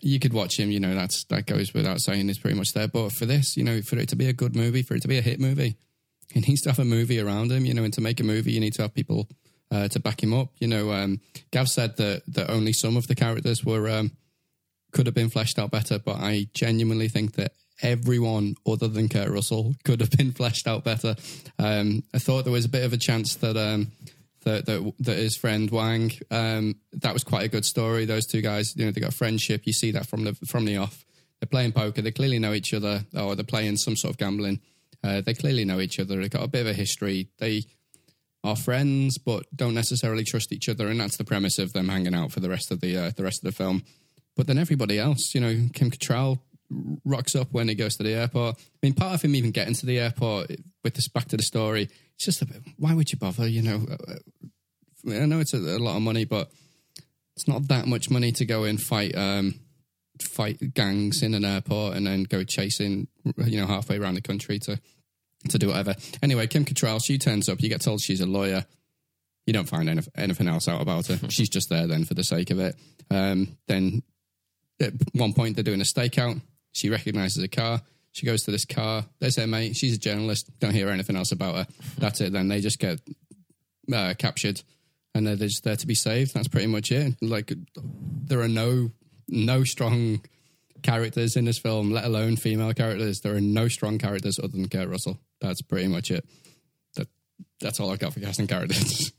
Speaker 4: you could watch him. You know, that's that goes without saying. It's pretty much there. But for this, you know, for it to be a good movie, for it to be a hit movie, he needs to have a movie around him. You know, and to make a movie, you need to have people uh, to back him up. You know, um, Gav said that that only some of the characters were um, could have been fleshed out better, but I genuinely think that everyone other than Kurt Russell could have been fleshed out better. Um, I thought there was a bit of a chance that um, that, that that his friend Wang um, that was quite a good story. Those two guys, you know, they got friendship. You see that from the from the off. They're playing poker. They clearly know each other, or they're playing some sort of gambling. Uh, they clearly know each other. They've got a bit of a history. They are friends, but don't necessarily trust each other, and that's the premise of them hanging out for the rest of the uh, the rest of the film. But then everybody else, you know, Kim Cattrall rocks up when he goes to the airport. I mean, part of him even getting to the airport with this back to the story, it's just a bit. Why would you bother? You know, I know it's a, a lot of money, but it's not that much money to go and fight um, fight gangs in an airport and then go chasing, you know, halfway around the country to to do whatever. Anyway, Kim Cattrall, she turns up. You get told she's a lawyer. You don't find anyth- anything else out about her. she's just there then for the sake of it. Um, then at one point they're doing a stakeout. She recognizes a car. She goes to this car. There's her mate. She's a journalist. Don't hear anything else about her. That's it. Then they just get uh, captured, and they're just there to be saved. That's pretty much it. Like there are no no strong characters in this film, let alone female characters. There are no strong characters other than Kurt Russell. That's pretty much it. That that's all I got for casting characters.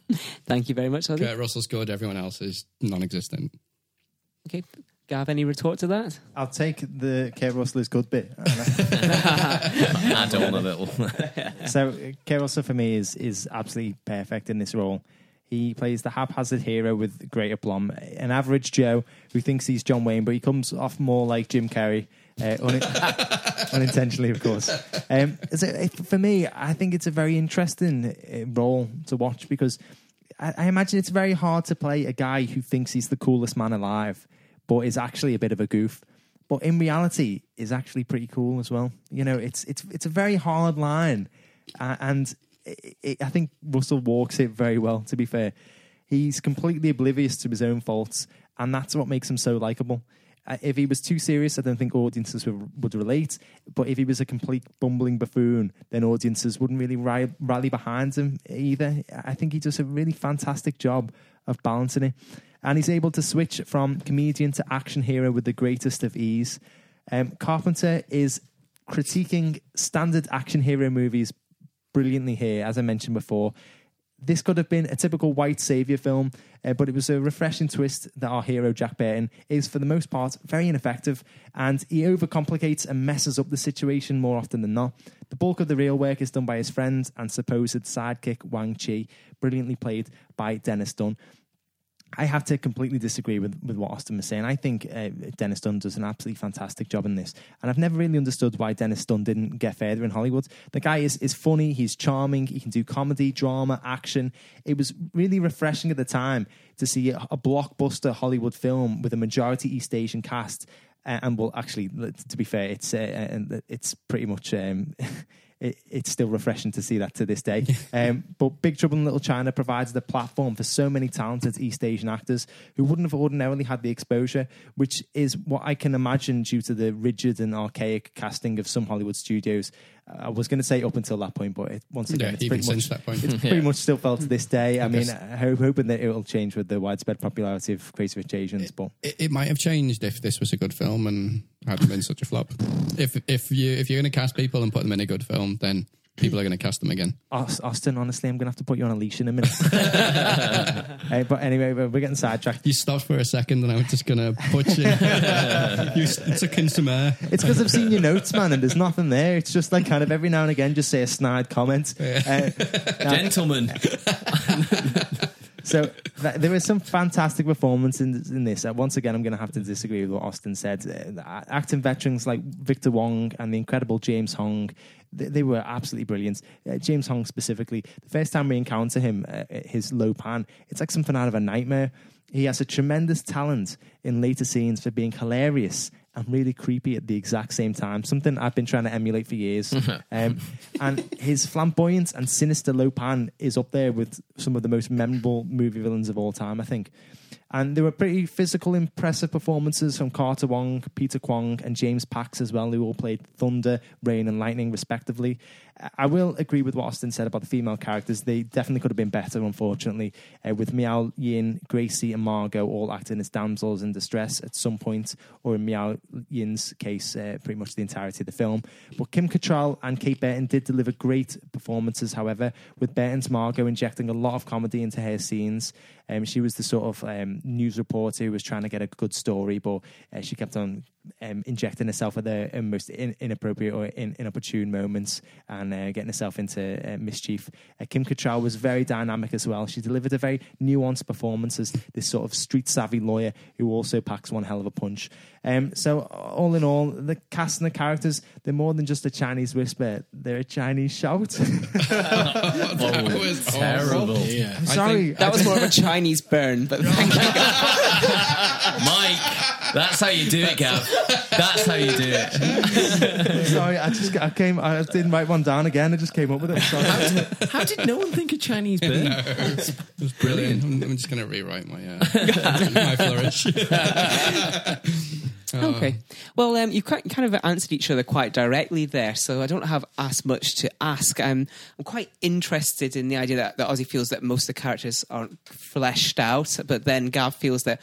Speaker 5: thank you very much, Ozzy.
Speaker 4: Kurt Russell's good. Everyone else is non-existent.
Speaker 5: Okay, Gav, any retort to that?
Speaker 1: I'll take the Kurt Russell is good bit.
Speaker 2: Add on a little.
Speaker 1: so uh, Kurt Russell for me is is absolutely perfect in this role. He plays the haphazard hero with great aplomb, an average Joe who thinks he's John Wayne, but he comes off more like Jim Carrey, uh, un- unintentionally, of course. Um, so it, for me, I think it's a very interesting uh, role to watch because I, I imagine it's very hard to play a guy who thinks he's the coolest man alive, but is actually a bit of a goof. But in reality, is actually pretty cool as well. You know, it's it's it's a very hard line, uh, and it, it, I think Russell walks it very well. To be fair, he's completely oblivious to his own faults, and that's what makes him so likable. Uh, if he was too serious, I don't think audiences would, would relate. But if he was a complete bumbling buffoon, then audiences wouldn't really ri- rally behind him either. I think he does a really fantastic job of balancing it. And he's able to switch from comedian to action hero with the greatest of ease. Um, Carpenter is critiquing standard action hero movies brilliantly here, as I mentioned before this could have been a typical white savior film, uh, but it was a refreshing twist that our hero Jack Burton is, for the most part, very ineffective, and he overcomplicates and messes up the situation more often than not. The bulk of the real work is done by his friend and supposed sidekick Wang Chi, brilliantly played by Dennis Dunn. I have to completely disagree with, with what Austin was saying. I think uh, Dennis Dunn does an absolutely fantastic job in this, and I've never really understood why Dennis Dunn didn't get further in Hollywood. The guy is is funny, he's charming, he can do comedy, drama, action. It was really refreshing at the time to see a, blockbuster Hollywood film with a majority East Asian cast. Uh, and well, actually, to be fair, it's uh, it's pretty much. Um, it, it's still refreshing to see that to this day. Um, but Big Trouble in Little China provides the platform for so many talented East Asian actors who wouldn't have ordinarily had the exposure, which is what I can imagine due to the rigid and archaic casting of some Hollywood studios. I was going to say up until that point, but it, once again,
Speaker 4: Yeah,
Speaker 1: it's pretty much
Speaker 4: that point.
Speaker 1: it's pretty much still felt to this day. I mean, I'm hoping that it will change with the widespread popularity of Crazy Rich Asians, but
Speaker 4: It, it might have changed if this was a good film and hadn't been such a flop. If if you if you're going to cast people and put them in a good film, then people are going to cast them again.
Speaker 1: Austin, honestly, I'm going to have to put you on a leash in a minute. Uh, but anyway, we're we're getting sidetracked.
Speaker 4: You stopped for a second, and I was just going to put you. you took in some air.
Speaker 1: It's because I've seen your notes, man, and there's nothing there. It's just like kind of every now and again, just say a snide comment. Uh,
Speaker 2: Gentlemen.
Speaker 1: so th- there was some fantastic performance in, in this. Uh, once again, I'm going to have to disagree with what Austin said. Uh, acting veterans like Victor Wong and the incredible James Hong, they, they were absolutely brilliant. Uh, James Hong specifically, the first time we encounter him, uh, his Lo Pan, it's like something out of a nightmare. He has a tremendous talent in later scenes for being hilarious and really creepy at the exact same time. Something I've been trying to emulate for years. um, and his flamboyant and sinister Lo Pan is up there with some of the most memorable movie villains of all time, I think. And there were pretty physical, impressive performances from Carter Wong, Peter Kwong, and James Pax as well, who all played Thunder, Rain, and Lightning, respectively. I will agree with what Austin said about the female characters. They definitely could have been better, unfortunately, uh, with Miao Yin, Gracie, and Margot all acting as damsels in distress at some point, or in Miao Yin's case, uh, pretty much the entirety of the film. But Kim Cattrall and Kate Burton did deliver great performances, however, with Burton's Margot injecting a lot of comedy into her scenes. Um, she was the sort of um, news reporter who was trying to get a good story, but uh, she kept on um, injecting herself at the uh, most in, inappropriate or in, inopportune moments and uh, getting herself into uh, mischief. Uh, Kim Cattrall was very dynamic as well. She delivered a very nuanced performance as this sort of street savvy lawyer who also packs one hell of a punch. Um, so, all in all, the cast and the characters, they're more than just a Chinese whisper, they're a Chinese shout.
Speaker 2: Oh,
Speaker 4: was
Speaker 2: terrible.
Speaker 3: Yeah.
Speaker 1: I'm sorry.
Speaker 5: That was more of a Chinese burn, but thank you.
Speaker 2: Mike, that's how you do it, Gav. That's how you do it.
Speaker 1: sorry, I just I came, I didn't write one down again. I just came up with it. Sorry.
Speaker 2: How did no one think of Chinese bird?
Speaker 4: It was brilliant. I'm, I'm just going to rewrite my uh, my flourish.
Speaker 5: Okay. Well, um, you quite, kind of answered each other quite directly there, so I don't have as much to ask. Um, I'm quite interested in the idea that, that Ozzy feels that most of the characters aren't fleshed out, but then Gav feels that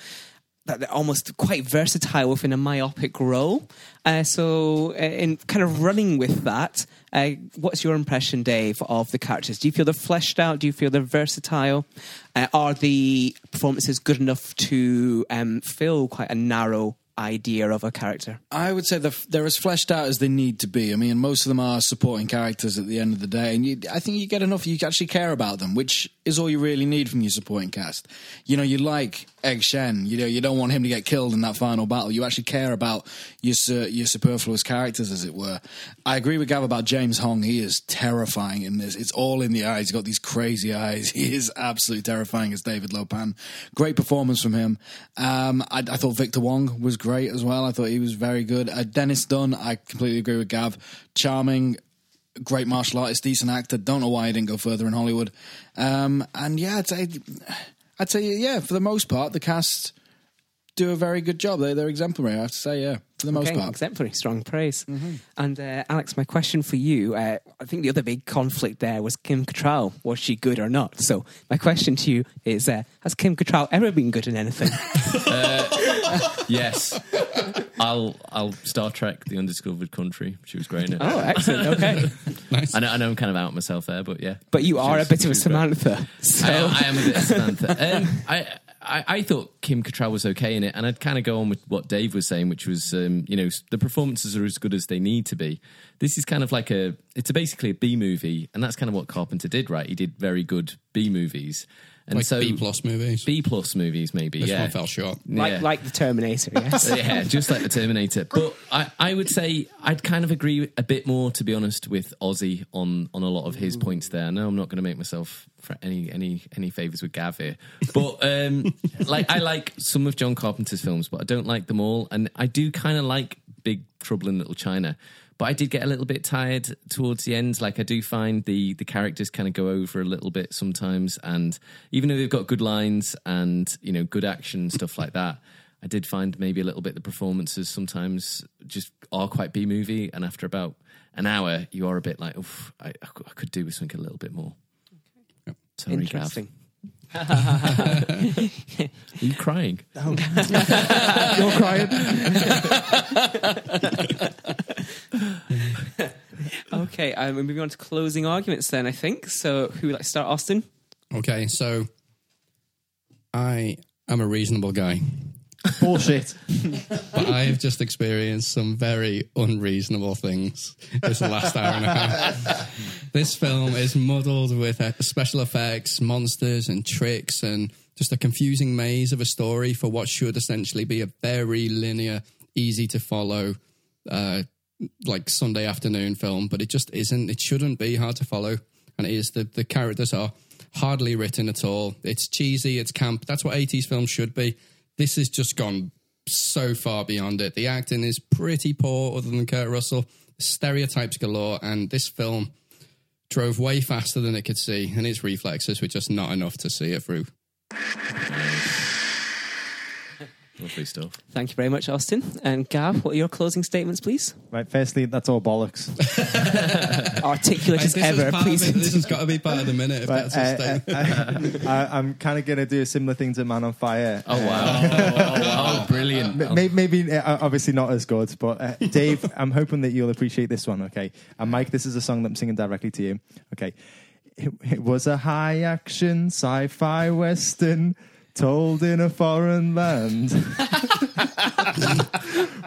Speaker 5: that they're almost quite versatile within a myopic role. Uh, so, uh, in kind of running with that, uh, what's your impression, Dave, of the characters? Do you feel they're fleshed out? Do you feel they're versatile? Uh, are the performances good enough to um, fill quite a narrow idea of a character?
Speaker 3: I would say the, they're as fleshed out as they need to be. I mean, most of them are supporting characters at the end of the day, and you, I think you get enough you actually care about them, which is all you really need from your supporting cast. You know, you like Egg Shen. You know, you don't want him to get killed in that final battle. You actually care about your your superfluous characters, as it were. I agree with Gav about James Hong. He is terrifying in this. It's all in the eyes. He's got these crazy eyes. He is absolutely terrifying as David Lo Pan. Great performance from him. Um, I, I thought Victor Wong was great as well. I thought he was very good. Uh, Dennis Dunn. I completely agree with Gav. Charming great martial artist, decent actor. Don't know why he didn't go further in Hollywood. Um, and yeah, say, I'd say, yeah, for the most part, the cast do a very good job. They, they're exemplary, I have to say, yeah, for the most
Speaker 5: Okay,
Speaker 3: part.
Speaker 5: exemplary, strong praise. And uh, Alex, my question for you: uh, I think the other big conflict there was Kim Cattrall. Was she good or not? So my question to you is: uh, Has Kim Cattrall ever been good in anything?
Speaker 2: Yes. I'll I'll Star Trek: The Undiscovered Country. She was great in it.
Speaker 5: oh, excellent. Okay,
Speaker 4: Nice.
Speaker 2: I know, I know I'm kind of out myself there, but yeah.
Speaker 5: but you
Speaker 2: She
Speaker 5: are
Speaker 2: was-
Speaker 5: a bit of a. Samantha. So
Speaker 2: I, am- I am a bit of Samantha. Um, I, I I thought Kim Cattrall was okay in it, and I'd kind of go on with what Dave was saying, which was um, you know the performances are as good as they need to be. This is kind of like a it's a basically a B movie, and that's kind of what Carpenter did, right? He did very good B movies, and
Speaker 4: like
Speaker 2: so
Speaker 4: B plus movies.
Speaker 2: B plus movies maybe.
Speaker 4: this
Speaker 2: yeah,
Speaker 4: one fell short.
Speaker 5: like
Speaker 2: Yeah.
Speaker 5: like the Terminator, yes.
Speaker 2: yeah, just like the Terminator. But I, I would say I'd kind of agree a bit more, to be honest, with Ozzy on on a lot of his points there. No, I'm not going to make myself for any any any favors with Gav here, but um, like I like some of John Carpenter's films, but I don't like them all, and I do kind of like Big Trouble in Little China. But I did get a little bit tired towards the end. Like I do find the the characters kind of go over a little bit sometimes, and even though they've got good lines and you know good action stuff like that, I did find maybe a little bit the performances sometimes just are quite B movie, and after about an hour, you are a bit like, Oof, I, I could- do with something a little bit more. Sorry, Gav.
Speaker 5: Interesting.
Speaker 2: Are you crying? Oh.
Speaker 1: You're crying.
Speaker 5: Okay, um, we're moving on to closing arguments then. I think so. Who would like to start, Austin?
Speaker 4: Okay, so I am a reasonable guy,
Speaker 1: Bullshit.
Speaker 4: but I've just experienced some very unreasonable things this last hour and a half. This film is muddled with uh, special effects, monsters, and tricks, and just a confusing maze of a story for what should essentially be a very linear, easy to follow, uh, like Sunday afternoon film, but it just isn't. It shouldn't be hard to follow, and it is. The the characters are hardly written at all. It's cheesy. It's camp. That's what eighties films should be. This has just gone so far beyond it. The acting is pretty poor, other than Kurt Russell. Stereotypes galore, and this film drove way faster than it could see, and its reflexes were just not enough to see it through.
Speaker 2: Lovely stuff.
Speaker 5: Thank you very much, Austin. And Gav, what are your closing statements, please?
Speaker 1: Right, firstly, that's all bollocks.
Speaker 5: Articulate as ever, please.
Speaker 4: it. This has got to be part of the minute. If
Speaker 1: Right,
Speaker 4: that's a
Speaker 1: uh,
Speaker 4: statement.
Speaker 1: uh, I, I'm kind of going to do a similar thing to Man on Fire.
Speaker 2: Oh wow! oh, wow. brilliant!
Speaker 1: Maybe, maybe uh, obviously not as good, but uh, Dave, I'm hoping that you'll appreciate this one. Okay, and Mike, this is a song that I'm singing directly to you. Okay, it, it was a high action sci-fi western told in a foreign land.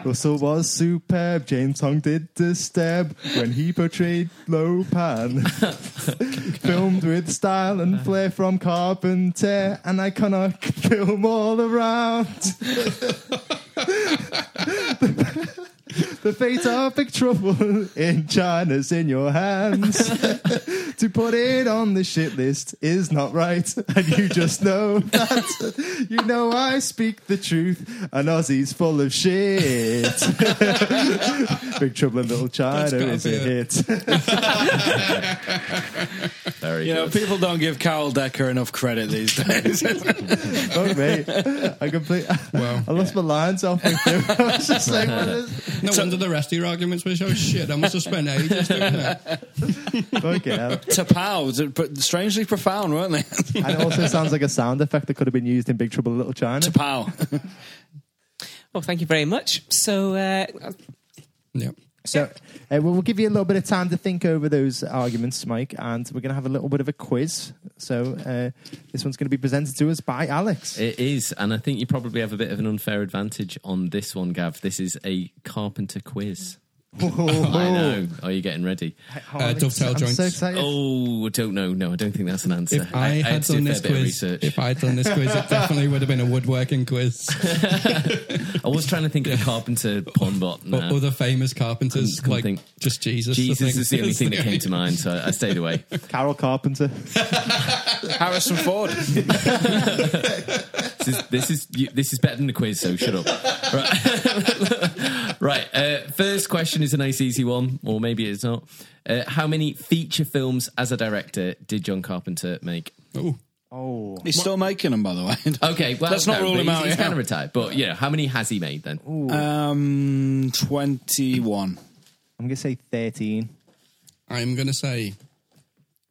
Speaker 1: Russell was superb. James Hong did the stab when he portrayed Lo Pan. Filmed with style and uh. flair from Carpenter, an iconic film all around. The fate of big trouble in China's in your hands. to put it on the shit list is not right, and you just know that. You know I speak the truth, and Ozzy's full of shit. big trouble in Little China
Speaker 4: gotta
Speaker 1: is a
Speaker 4: be
Speaker 1: hit.
Speaker 2: Very
Speaker 3: You know,
Speaker 2: good.
Speaker 3: people don't give Carol Decker enough credit these days.
Speaker 1: Oh, Fuck me, I completely. complete. I lost my lines off with him. I was just like, what is-
Speaker 4: no wonder the rest of your arguments were so shit. I must have spent ages doing that.
Speaker 1: fucking hell.
Speaker 3: T'Pau, but strangely profound, weren't they?
Speaker 1: And it also sounds like a sound effect that could have been used in Big Trouble in Little China.
Speaker 3: T'Pau.
Speaker 5: Well, thank you very much. So, uh,
Speaker 4: Yeah.
Speaker 1: So uh, well, give you a little bit of time to think over those arguments, Mike, and we're going to have a little bit of a quiz. So uh, this one's going to be presented to us by Alex.
Speaker 2: It is, and I think you probably have a bit of an unfair advantage on this one, Gav. This is a carpenter quiz. I know. Are you getting ready?
Speaker 1: Oh,
Speaker 4: Uh,
Speaker 1: I'm
Speaker 4: dovetail
Speaker 1: ex- I'm
Speaker 4: joints.
Speaker 1: so excited.
Speaker 2: Oh, I don't know. No, I don't think that's an answer.
Speaker 4: If I,
Speaker 2: had
Speaker 4: had
Speaker 2: to do
Speaker 4: done
Speaker 2: a
Speaker 4: this
Speaker 2: bit of
Speaker 4: quiz,
Speaker 2: research.
Speaker 4: if I'd done this quiz, it definitely would have been a woodworking quiz.
Speaker 2: I was trying to think of a carpenter pawn bot.
Speaker 4: But
Speaker 2: Nah.
Speaker 4: other famous carpenters,
Speaker 2: Couldn't
Speaker 4: like
Speaker 2: think.
Speaker 4: just Jesus. I
Speaker 2: Jesus
Speaker 4: think.
Speaker 2: is the only thing that came to mind, so I stayed away.
Speaker 1: Carol Carpenter.
Speaker 3: Harrison Ford.
Speaker 2: This is this is you- this is better than the quiz, so shut up. Right, right. Uh, first question is a nice easy one, or maybe it's not. Uh, how many feature films as a director did John Carpenter make?
Speaker 4: Oh,
Speaker 1: Oh,
Speaker 3: He's still making them, by the way.
Speaker 2: Okay, well,
Speaker 3: Let's not
Speaker 2: no,
Speaker 3: rule
Speaker 2: but
Speaker 3: him
Speaker 2: he's,
Speaker 3: out,
Speaker 2: He's
Speaker 3: yeah.
Speaker 2: kind of retired, but you know, how many has he made then?
Speaker 3: Um, twenty-one.
Speaker 1: I'm going to say 13.
Speaker 4: I'm going to say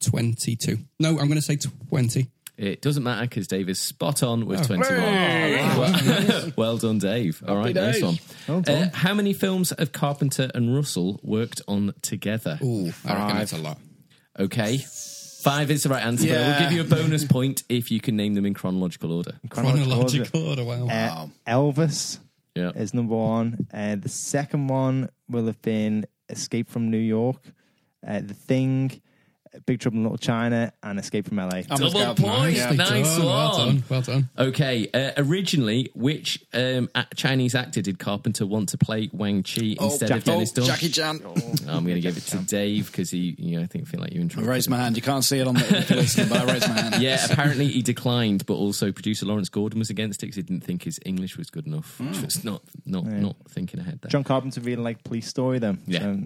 Speaker 4: 22. No, I'm going to say 20.
Speaker 2: It doesn't matter because Dave is spot on with
Speaker 4: Oh.
Speaker 2: 21. Well, well done, Dave. All right, nice
Speaker 3: days.
Speaker 2: one.
Speaker 1: Well
Speaker 2: Uh, how many films have Carpenter and Russell worked on together?
Speaker 4: Oh, I reckon it's a lot.
Speaker 2: Okay. Five is the right answer, but I will give you a bonus point if you can name them in chronological order.
Speaker 4: Chronological order, wow.
Speaker 1: Uh, Elvis
Speaker 2: Yeah.
Speaker 1: is number one. Uh, the second one will have been Escape from New York, uh, The Thing, Big Trouble in Little China, and Escape from LA.
Speaker 3: I'm
Speaker 2: Double
Speaker 3: a
Speaker 2: point.
Speaker 3: Yeah.
Speaker 2: Nice
Speaker 4: done, Well
Speaker 2: one.
Speaker 4: done. Well done.
Speaker 2: Okay. Uh, originally, which um, a- Chinese actor did Carpenter want to play Wang Chi instead of
Speaker 3: Jack- oh,
Speaker 2: Dennis Dunn?
Speaker 3: Jackie Chan.
Speaker 2: I'm going to give it to Dave because he, you know, I think feel like you're in trouble.
Speaker 3: I
Speaker 2: trouble.
Speaker 3: raised my hand. You can't see it on the if you're listening, but I raised my hand.
Speaker 2: Yeah, apparently he declined, but also producer Lawrence Gordon was against it because he didn't think his English was good enough, which
Speaker 3: Hmm.
Speaker 2: was not not not thinking ahead there.
Speaker 1: John Carpenter really liked Police Story, though.
Speaker 2: Yeah.
Speaker 1: So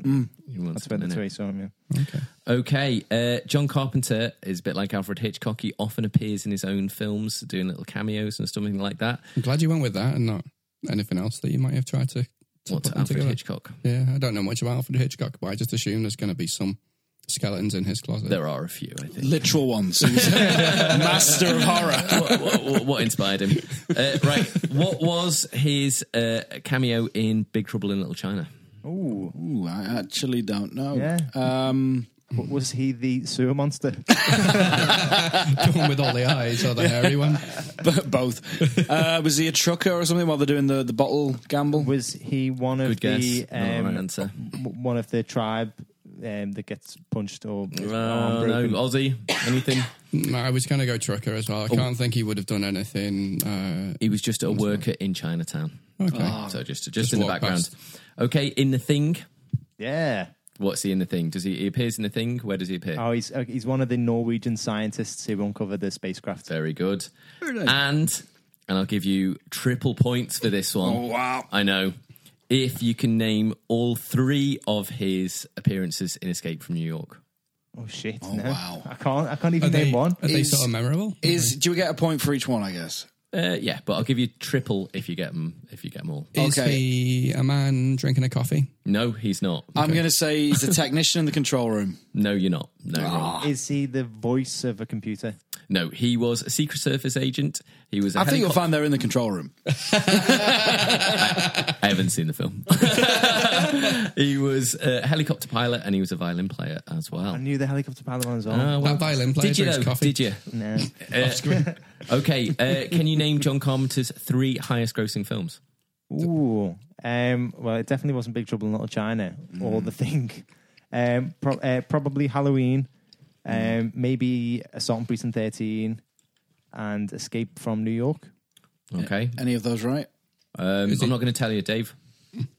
Speaker 2: He wants
Speaker 1: that's where the
Speaker 2: to-
Speaker 1: two saw him, yeah.
Speaker 4: Okay.
Speaker 2: Okay, uh, John Carpenter is a bit like Alfred Hitchcock. He often appears in his own films, doing little cameos and something like that.
Speaker 4: I'm glad you went with that and not anything else that you might have tried to, to
Speaker 2: What's
Speaker 4: put them
Speaker 2: Alfred
Speaker 4: together.
Speaker 2: Hitchcock?
Speaker 4: Yeah, I don't know much about Alfred Hitchcock, but I just assume there's going to be some skeletons in his closet.
Speaker 2: There are a few, I think.
Speaker 3: Literal ones. He's master of horror.
Speaker 2: what, what- what- what inspired him? Uh, right, what was his uh, cameo in Big Trouble in Little China?
Speaker 1: Ooh.
Speaker 3: Ooh, I actually don't know.
Speaker 1: Yeah.
Speaker 3: Um,
Speaker 1: But was he the sewer monster?
Speaker 4: the one with all the eyes or the hairy one.
Speaker 3: both. Uh, was he a trucker or something while they're doing the, the bottle gamble?
Speaker 1: was he one of
Speaker 2: Good guess.
Speaker 1: the
Speaker 2: Not the right
Speaker 1: um,
Speaker 2: answer.
Speaker 1: w- one of the tribe um, that gets punched or his
Speaker 2: Uh,
Speaker 1: arm
Speaker 2: no,
Speaker 1: broken?
Speaker 2: Ozzy, anything?
Speaker 4: I was going to go trucker as well. I can't think he would have done anything. Uh,
Speaker 2: He was just a worker in Chinatown.
Speaker 4: okay.
Speaker 2: So just just,
Speaker 4: Just
Speaker 2: in the
Speaker 4: walk
Speaker 2: background.
Speaker 4: past.
Speaker 2: Okay, in the thing.
Speaker 1: Yeah.
Speaker 2: What's he in the thing? Does he, he appears in the thing? Where does he appear?
Speaker 1: Oh, he's uh, he's one of the Norwegian scientists who uncovered the spacecraft.
Speaker 2: Very good. And and I'll give you triple points for this one.
Speaker 3: Oh, wow.
Speaker 2: I know. If you can name all three of his appearances in Escape from New York.
Speaker 1: Oh shit!
Speaker 3: Oh,
Speaker 1: no.
Speaker 3: wow.
Speaker 1: I can't. I can't
Speaker 4: Are
Speaker 1: even
Speaker 4: they,
Speaker 1: name one.
Speaker 4: Are they
Speaker 3: Is-
Speaker 4: sort of memorable?
Speaker 3: Is do we get a point for each one? I guess.
Speaker 2: Uh, yeah, but I'll give you triple if you get them. If you get them all.
Speaker 4: Is
Speaker 3: Okay.
Speaker 4: he a man drinking a coffee?
Speaker 2: No, he's not.
Speaker 3: I'm going to say he's a technician in the control room.
Speaker 2: No, you're not. No, wrong.
Speaker 1: Is he the voice of a computer?
Speaker 2: No, he was a Secret Service agent. He was. I
Speaker 3: I think you'll find they're in the control room.
Speaker 2: I haven't seen the film. he was a helicopter pilot and he was a violin player as well.
Speaker 1: I knew the helicopter pilot one as well.
Speaker 2: Ah, well,
Speaker 4: That violin player
Speaker 2: did you
Speaker 4: drinks
Speaker 2: know?
Speaker 4: coffee.
Speaker 2: Did you?
Speaker 1: no.
Speaker 2: Uh, okay, uh, can you name John Carpenter's three highest grossing films?
Speaker 1: Ooh. Um, well, it definitely wasn't Big Trouble in Little China or The Thing. Um, pro- uh, probably Halloween. Um, maybe Assault on Precinct 13 and Escape from New York.
Speaker 2: Okay,
Speaker 3: Any of those right?
Speaker 2: um, I'm not going to tell you, Dave.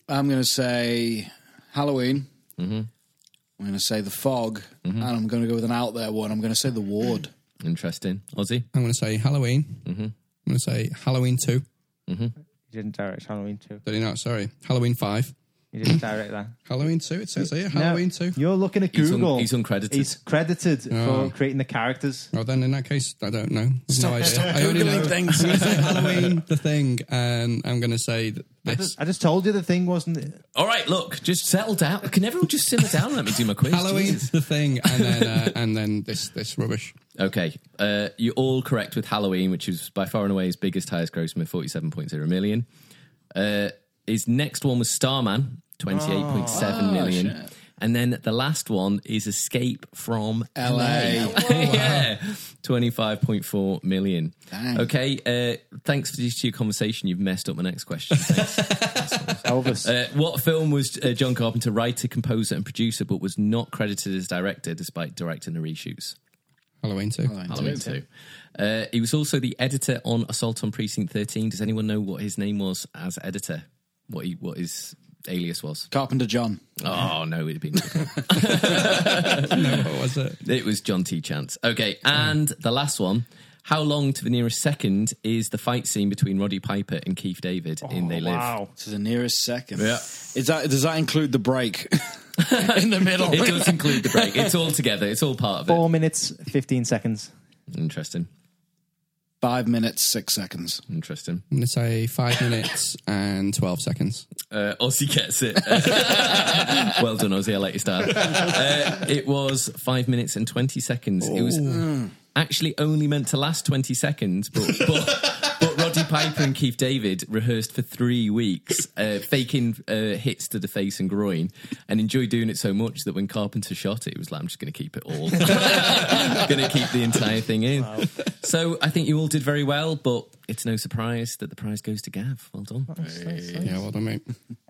Speaker 3: I'm going to say Halloween.
Speaker 2: Mm-hmm.
Speaker 3: I'm going to say The Fog. And I'm going to go with an out there one. I'm going to say The Ward.
Speaker 2: Interesting, Ozzy.
Speaker 4: I'm going to say Halloween.
Speaker 2: Mm-hmm.
Speaker 4: I'm going to say Halloween 2.
Speaker 1: You didn't direct Halloween 2.
Speaker 4: Did he not? Sorry. Halloween 5.
Speaker 1: You didn't direct that.
Speaker 4: Halloween 2, it says here.
Speaker 1: No,
Speaker 4: Halloween 2.
Speaker 1: You're looking at
Speaker 2: He's un-
Speaker 1: Google.
Speaker 2: he's uncredited.
Speaker 1: He's credited
Speaker 4: Oh.
Speaker 1: for creating the characters.
Speaker 4: Oh, then in that case, I don't know. There's no idea.
Speaker 3: stop
Speaker 4: I only
Speaker 3: Googling
Speaker 4: know
Speaker 3: things.
Speaker 4: I'm gonna say Halloween, the thing, and I'm going to say th- this.
Speaker 1: I just told you the thing wasn't.
Speaker 2: All right, look, just settle down. Can everyone just simmer down? and Let me do my quiz.
Speaker 4: Halloween,
Speaker 2: Jesus.
Speaker 4: the thing, and then uh, and then this this rubbish.
Speaker 2: Okay, uh, you're all correct with Halloween, which is by far and away his biggest, highest grossing with 47.0 million. Uh, his next one was Starman, twenty-eight point seven million.
Speaker 3: shit.
Speaker 2: And then the last one is Escape from
Speaker 3: LA.
Speaker 2: yeah, twenty-five point four million.
Speaker 3: Dang.
Speaker 2: Okay, uh, thanks for this your conversation. You've messed up my next question. Thanks.
Speaker 1: Elvis.
Speaker 2: uh, what film was uh, John Carpenter writer, composer, and producer, but was not credited as director despite directing the reshoots?
Speaker 4: Halloween 2.
Speaker 2: Halloween two. Uh, he was also the editor on Assault on Precinct Thirteen. Does anyone know what his name was as editor? What he what his alias was?
Speaker 3: Carpenter John.
Speaker 2: Oh no, it'd been.
Speaker 4: no, what was it?
Speaker 2: It was John T. Chance. Okay, and the last one. How long to the nearest second is the fight scene between Roddy Piper and Keith David in They Live?
Speaker 1: Oh, wow.
Speaker 3: To the nearest second.
Speaker 2: Yeah.
Speaker 3: Is that does that include the break in the middle?
Speaker 2: It does include the break. It's all together. It's all part of it.
Speaker 1: Four minutes, 15 seconds.
Speaker 2: Interesting.
Speaker 3: Five minutes, six seconds.
Speaker 2: Interesting.
Speaker 4: I'm going to say 5 minutes and 12 seconds.
Speaker 2: Uh, Ozzy gets it. well done, Ozzy. I like your style. Uh, it was five minutes and 20 seconds. It was actually only meant to last 20 seconds, but, but, but Roddy Piper and Keith David rehearsed for three weeks, uh, faking uh, hits to the face and groin, and enjoyed doing it so much that when Carpenter shot it, it was like, I'm just going to keep it all. going to keep the entire thing in. So I think you all did very well, but it's no surprise that the prize goes to Gav. Well done.
Speaker 4: Yeah, well done, mate.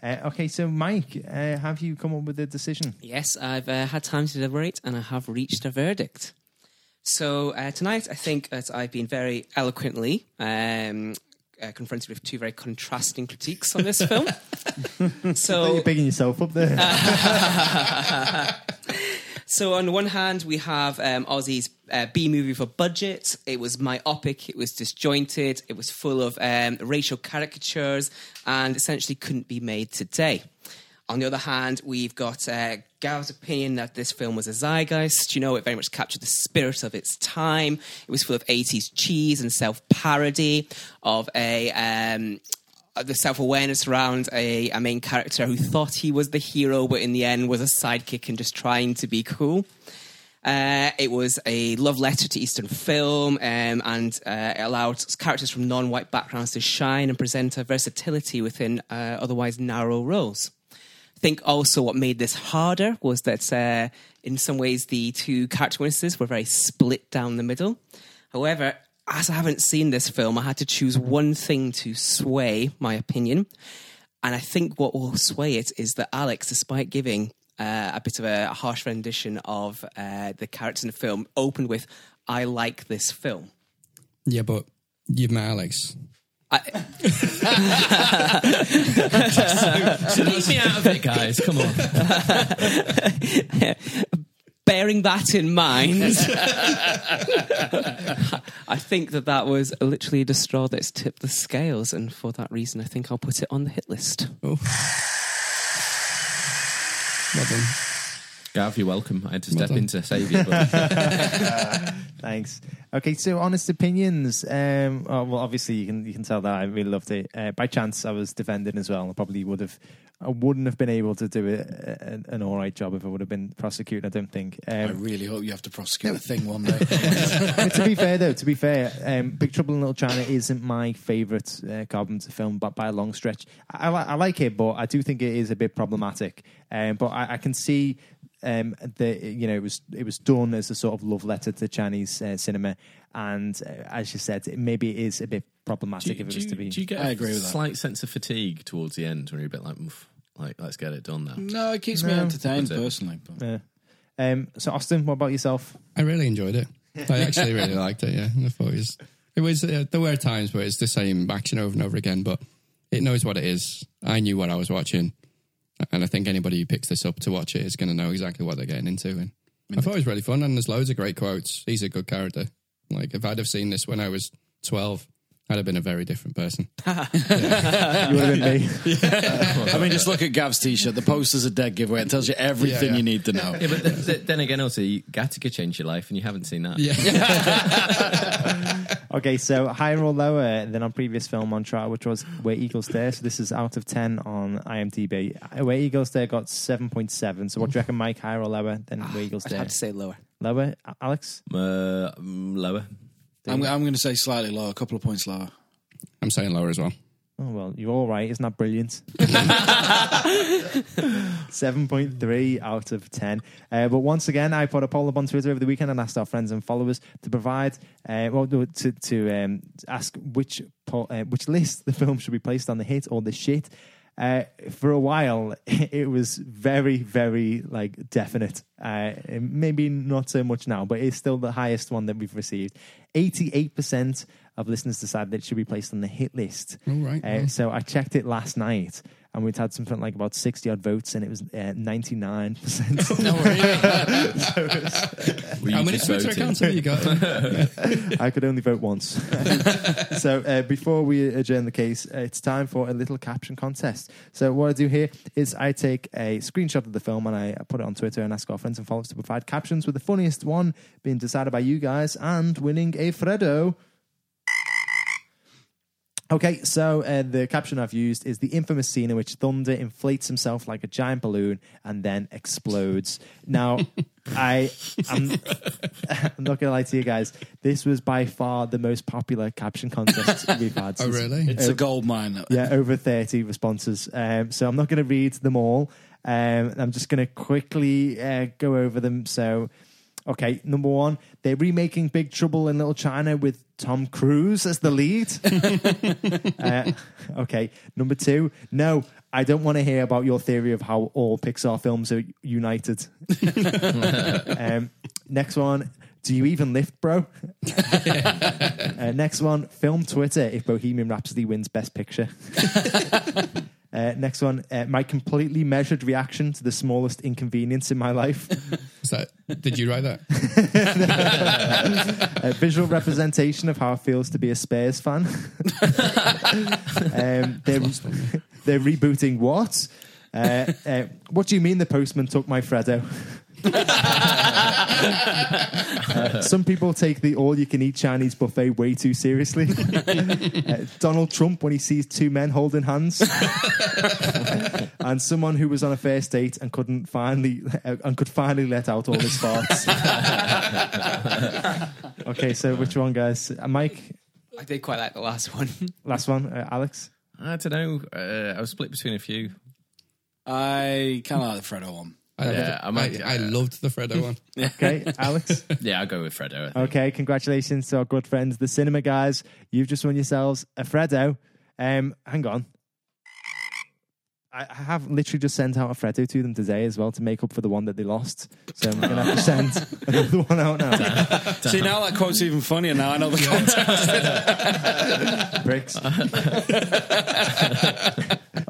Speaker 1: Uh, okay, so Mike, uh, have you come up with a decision?
Speaker 5: Yes, I've uh, had time to deliberate and I have reached a verdict. So uh, tonight, I think that I've been very eloquently um, uh, confronted with two very contrasting critiques on this film. so
Speaker 1: You're bigging yourself up there.
Speaker 5: So on the one hand, we have um, Ozzy's uh, B movie for budget. It was myopic. It was disjointed. It was full of um, racial caricatures, and essentially couldn't be made today. On the other hand, we've got uh, opinion that this film was a zeitgeist. You know, it very much captured the spirit of its time. It was full of 80s cheese and self parody of a. Um, the self awareness around a, a main character who thought he was the hero, but in the end was a sidekick and just trying to be cool. Uh, it was a love letter to Eastern film um, and uh, it allowed characters from non white backgrounds to shine and present a versatility within uh, otherwise narrow roles. Think also what made this harder was that uh, in some ways the two character witnesses were very split down the middle. However, as I haven't seen this film, I had to choose one thing to sway my opinion. And I think what will sway it is that Alex, despite giving uh, a bit of a harsh rendition of uh, the characters in the film, opened with, I like this film.
Speaker 4: Yeah, but you've met Alex.
Speaker 5: I,
Speaker 2: So leave me out of it, guys. Come on.
Speaker 5: bearing that in mind, I think that that was literally the straw that's tipped the scales. And for that reason, I think I'll put it on the hit list.
Speaker 4: Oh. Well done.
Speaker 2: Gav, you're welcome. I had to step
Speaker 4: done.
Speaker 2: in to save you. But
Speaker 1: Thanks. Okay, so honest opinions. Um, oh, well, obviously you can you can tell that I really loved it. Uh, by chance, I was defending as well. I probably would have. I wouldn't have been able to do it, uh, an all right job if I would have been prosecuting. I don't think.
Speaker 3: I
Speaker 1: Um,
Speaker 3: really hope you have to prosecute a thing one day.
Speaker 1: to be fair, though, to be fair, um, Big Trouble in Little China isn't my favourite uh, Carpenter film, but by a long stretch, I, I, I like it, but I do think it is a bit problematic. Um, but I, I can see um, that you know it was it was done as a sort of love letter to Chinese uh, cinema, and uh, as you said, it, maybe it is a bit problematic
Speaker 2: you,
Speaker 1: if it
Speaker 2: do,
Speaker 1: was
Speaker 2: you,
Speaker 1: to be.
Speaker 2: do you get
Speaker 3: I
Speaker 2: a
Speaker 3: agree with that.
Speaker 2: slight sense of fatigue towards the end when you're a bit like, like let's get it done now?
Speaker 3: no, it keeps me entertained personally. But
Speaker 1: Uh, um, so, Austin, what about yourself?
Speaker 4: I really enjoyed it. I actually really liked it. Yeah, I thought it was. It was. Uh, there were times where it's the same action over and over again, but it knows what it is. I knew what I was watching, and I think anybody who picks this up to watch it is going to know exactly what they're getting into. And I thought it was really fun, and there's loads of great quotes. He's a good character. Like if I'd have seen this when I was twelve, I'd have been a very different person.
Speaker 1: You would have been me.
Speaker 3: I mean, just look at Gav's t-shirt. The poster's a dead giveaway. It tells you everything
Speaker 4: Yeah, yeah.
Speaker 3: you need to know.
Speaker 2: Yeah, but th- th- then again, also, you- Gattaca changed your life and you haven't seen that.
Speaker 4: Yeah,
Speaker 1: Okay, so higher or lower than our previous film on trial, which was Where Eagles Dare. So this is out of 10 on IMDb. Uh, Where Eagles Dare got 7.7. So what do you reckon, Mike? Higher or lower than Where Eagles Dare?
Speaker 5: I'd have to say lower.
Speaker 1: Lower? Alex?
Speaker 2: Uh, mm, lower.
Speaker 3: I'm, I'm going to say slightly lower, a couple of points lower.
Speaker 4: I'm saying lower as well.
Speaker 1: Oh well, you're all right. Isn't that brilliant? Seven point three out of ten. Uh, but once again, I put a poll up on Twitter over the weekend and asked our friends and followers to provide, uh, well, to to um, ask which po- uh, which list the film should be placed on the hit or the shit. Uh, for a while, it was very, very like definite. Uh, maybe not so much now, but it's still the highest one that we've received. Eighty-eight percent of listeners decided that it should be placed on the hit list.
Speaker 4: All right,
Speaker 1: Uh,
Speaker 4: well.
Speaker 1: so I checked it last night, and we'd had something like about sixty odd votes, and it was uh, ninety-nine percent.
Speaker 4: How many Twitter accounts have you got?
Speaker 1: I could only vote once. so uh, before we adjourn the case, uh, it's time for a little caption contest. So what I do here is I take a screenshot of the film and I put it on Twitter and ask our friends and followers to provide captions with the funniest one being decided by you guys and winning a Freddo. Okay, so uh, the caption I've used is the infamous scene in which Thunder inflates himself like a giant balloon and then explodes. Now, I am I'm not gonna lie to you guys. This was by far the most popular caption contest we've had.
Speaker 4: Oh, really?
Speaker 3: It's a gold mine.
Speaker 1: Yeah, over thirty responses. Um, so I'm not going to read them all. Um, I'm just going to quickly uh, go over them. So, okay, number one, they're remaking Big Trouble in Little China with Tom Cruise as the lead. uh, okay, number two, no. I don't want to hear about your theory of how all Pixar films are united. um, next one. Do you even lift, bro? uh, next one. Film Twitter if Bohemian Rhapsody wins Best Picture. Uh, next one, uh, my completely measured reaction to the smallest inconvenience in my life.
Speaker 4: Did you write that?
Speaker 1: A visual representation of how it feels to be a Spurs fan. um, they're, they're rebooting what? Uh, uh, what do you mean the postman took my Freddo? Uh, some people take the all-you-can-eat Chinese buffet way too seriously. Uh, Donald Trump when he sees two men holding hands, and someone who was on a first date and couldn't finally uh, and could finally let out all his farts. okay, so which one, guys? Uh, Mike,
Speaker 5: I did quite like the last one.
Speaker 1: last one. Uh, Alex.
Speaker 2: I don't know. Uh, I was split between a few.
Speaker 3: I kind of like the Freddo one.
Speaker 4: I,
Speaker 2: Yeah, I
Speaker 4: I,
Speaker 2: might-
Speaker 4: I, loved the Freddo one.
Speaker 1: Okay, Alex.
Speaker 2: Yeah, I'll go with Freddo.
Speaker 1: Okay, congratulations to our good friends, the cinema guys. You've just won yourselves a Freddo. Um, hang on. I I have literally just sent out a Freddo to them today as well to make up for the one that they lost. So I'm going to have to send another one out now.
Speaker 3: See, now that quote's even funnier now. I know the context.
Speaker 1: Bricks.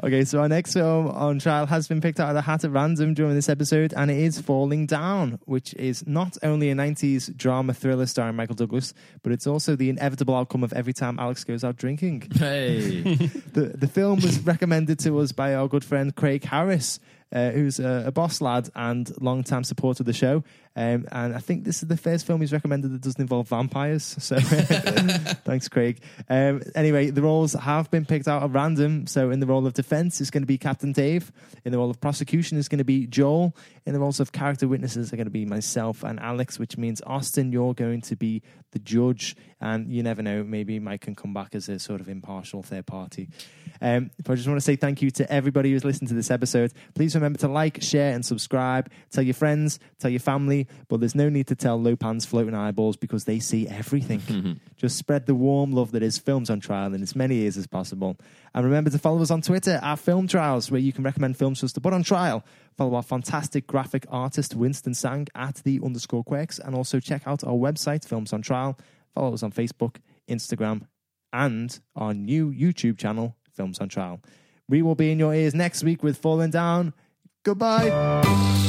Speaker 1: Okay, so our next film on trial has been picked out of the hat at random during this episode, and it is Falling Down, which is not only a 90s drama thriller starring Michael Douglas, but it's also the inevitable outcome of every time Alex goes out drinking.
Speaker 2: Hey,
Speaker 1: The, the film was recommended to us by our good friend Craig Harris, uh, who's a, a boss lad and long-time supporter of the show. Um, and I think this is the first film he's recommended that doesn't involve vampires. So thanks, Craig. Um, anyway, the roles have been picked out at random. So in the role of defense is going to be Captain Dave. In the role of prosecution is going to be Joel. In the roles of character witnesses are going to be myself and Alex, which means Austin, you're going to be the judge. And you never know, maybe Mike can come back as a sort of impartial third party. Um, but I just want to say thank you to everybody who's listened to this episode. Please remember to like, share, and subscribe. Tell your friends, tell your family, but there's no need to tell Lo Pan's floating eyeballs because they see everything. Mm-hmm. just spread the warm love that is Films on Trial in as many ears as possible. And remember to follow us on Twitter at Film Trials, where you can recommend films for us to put on trial. Follow our fantastic graphic artist Winston Sang at the underscore quirks, and also check out our website, Films on Trial. Follow us on Facebook, Instagram, and our new YouTube channel, Films on Trial. We will be in your ears next week with Falling Down. Goodbye.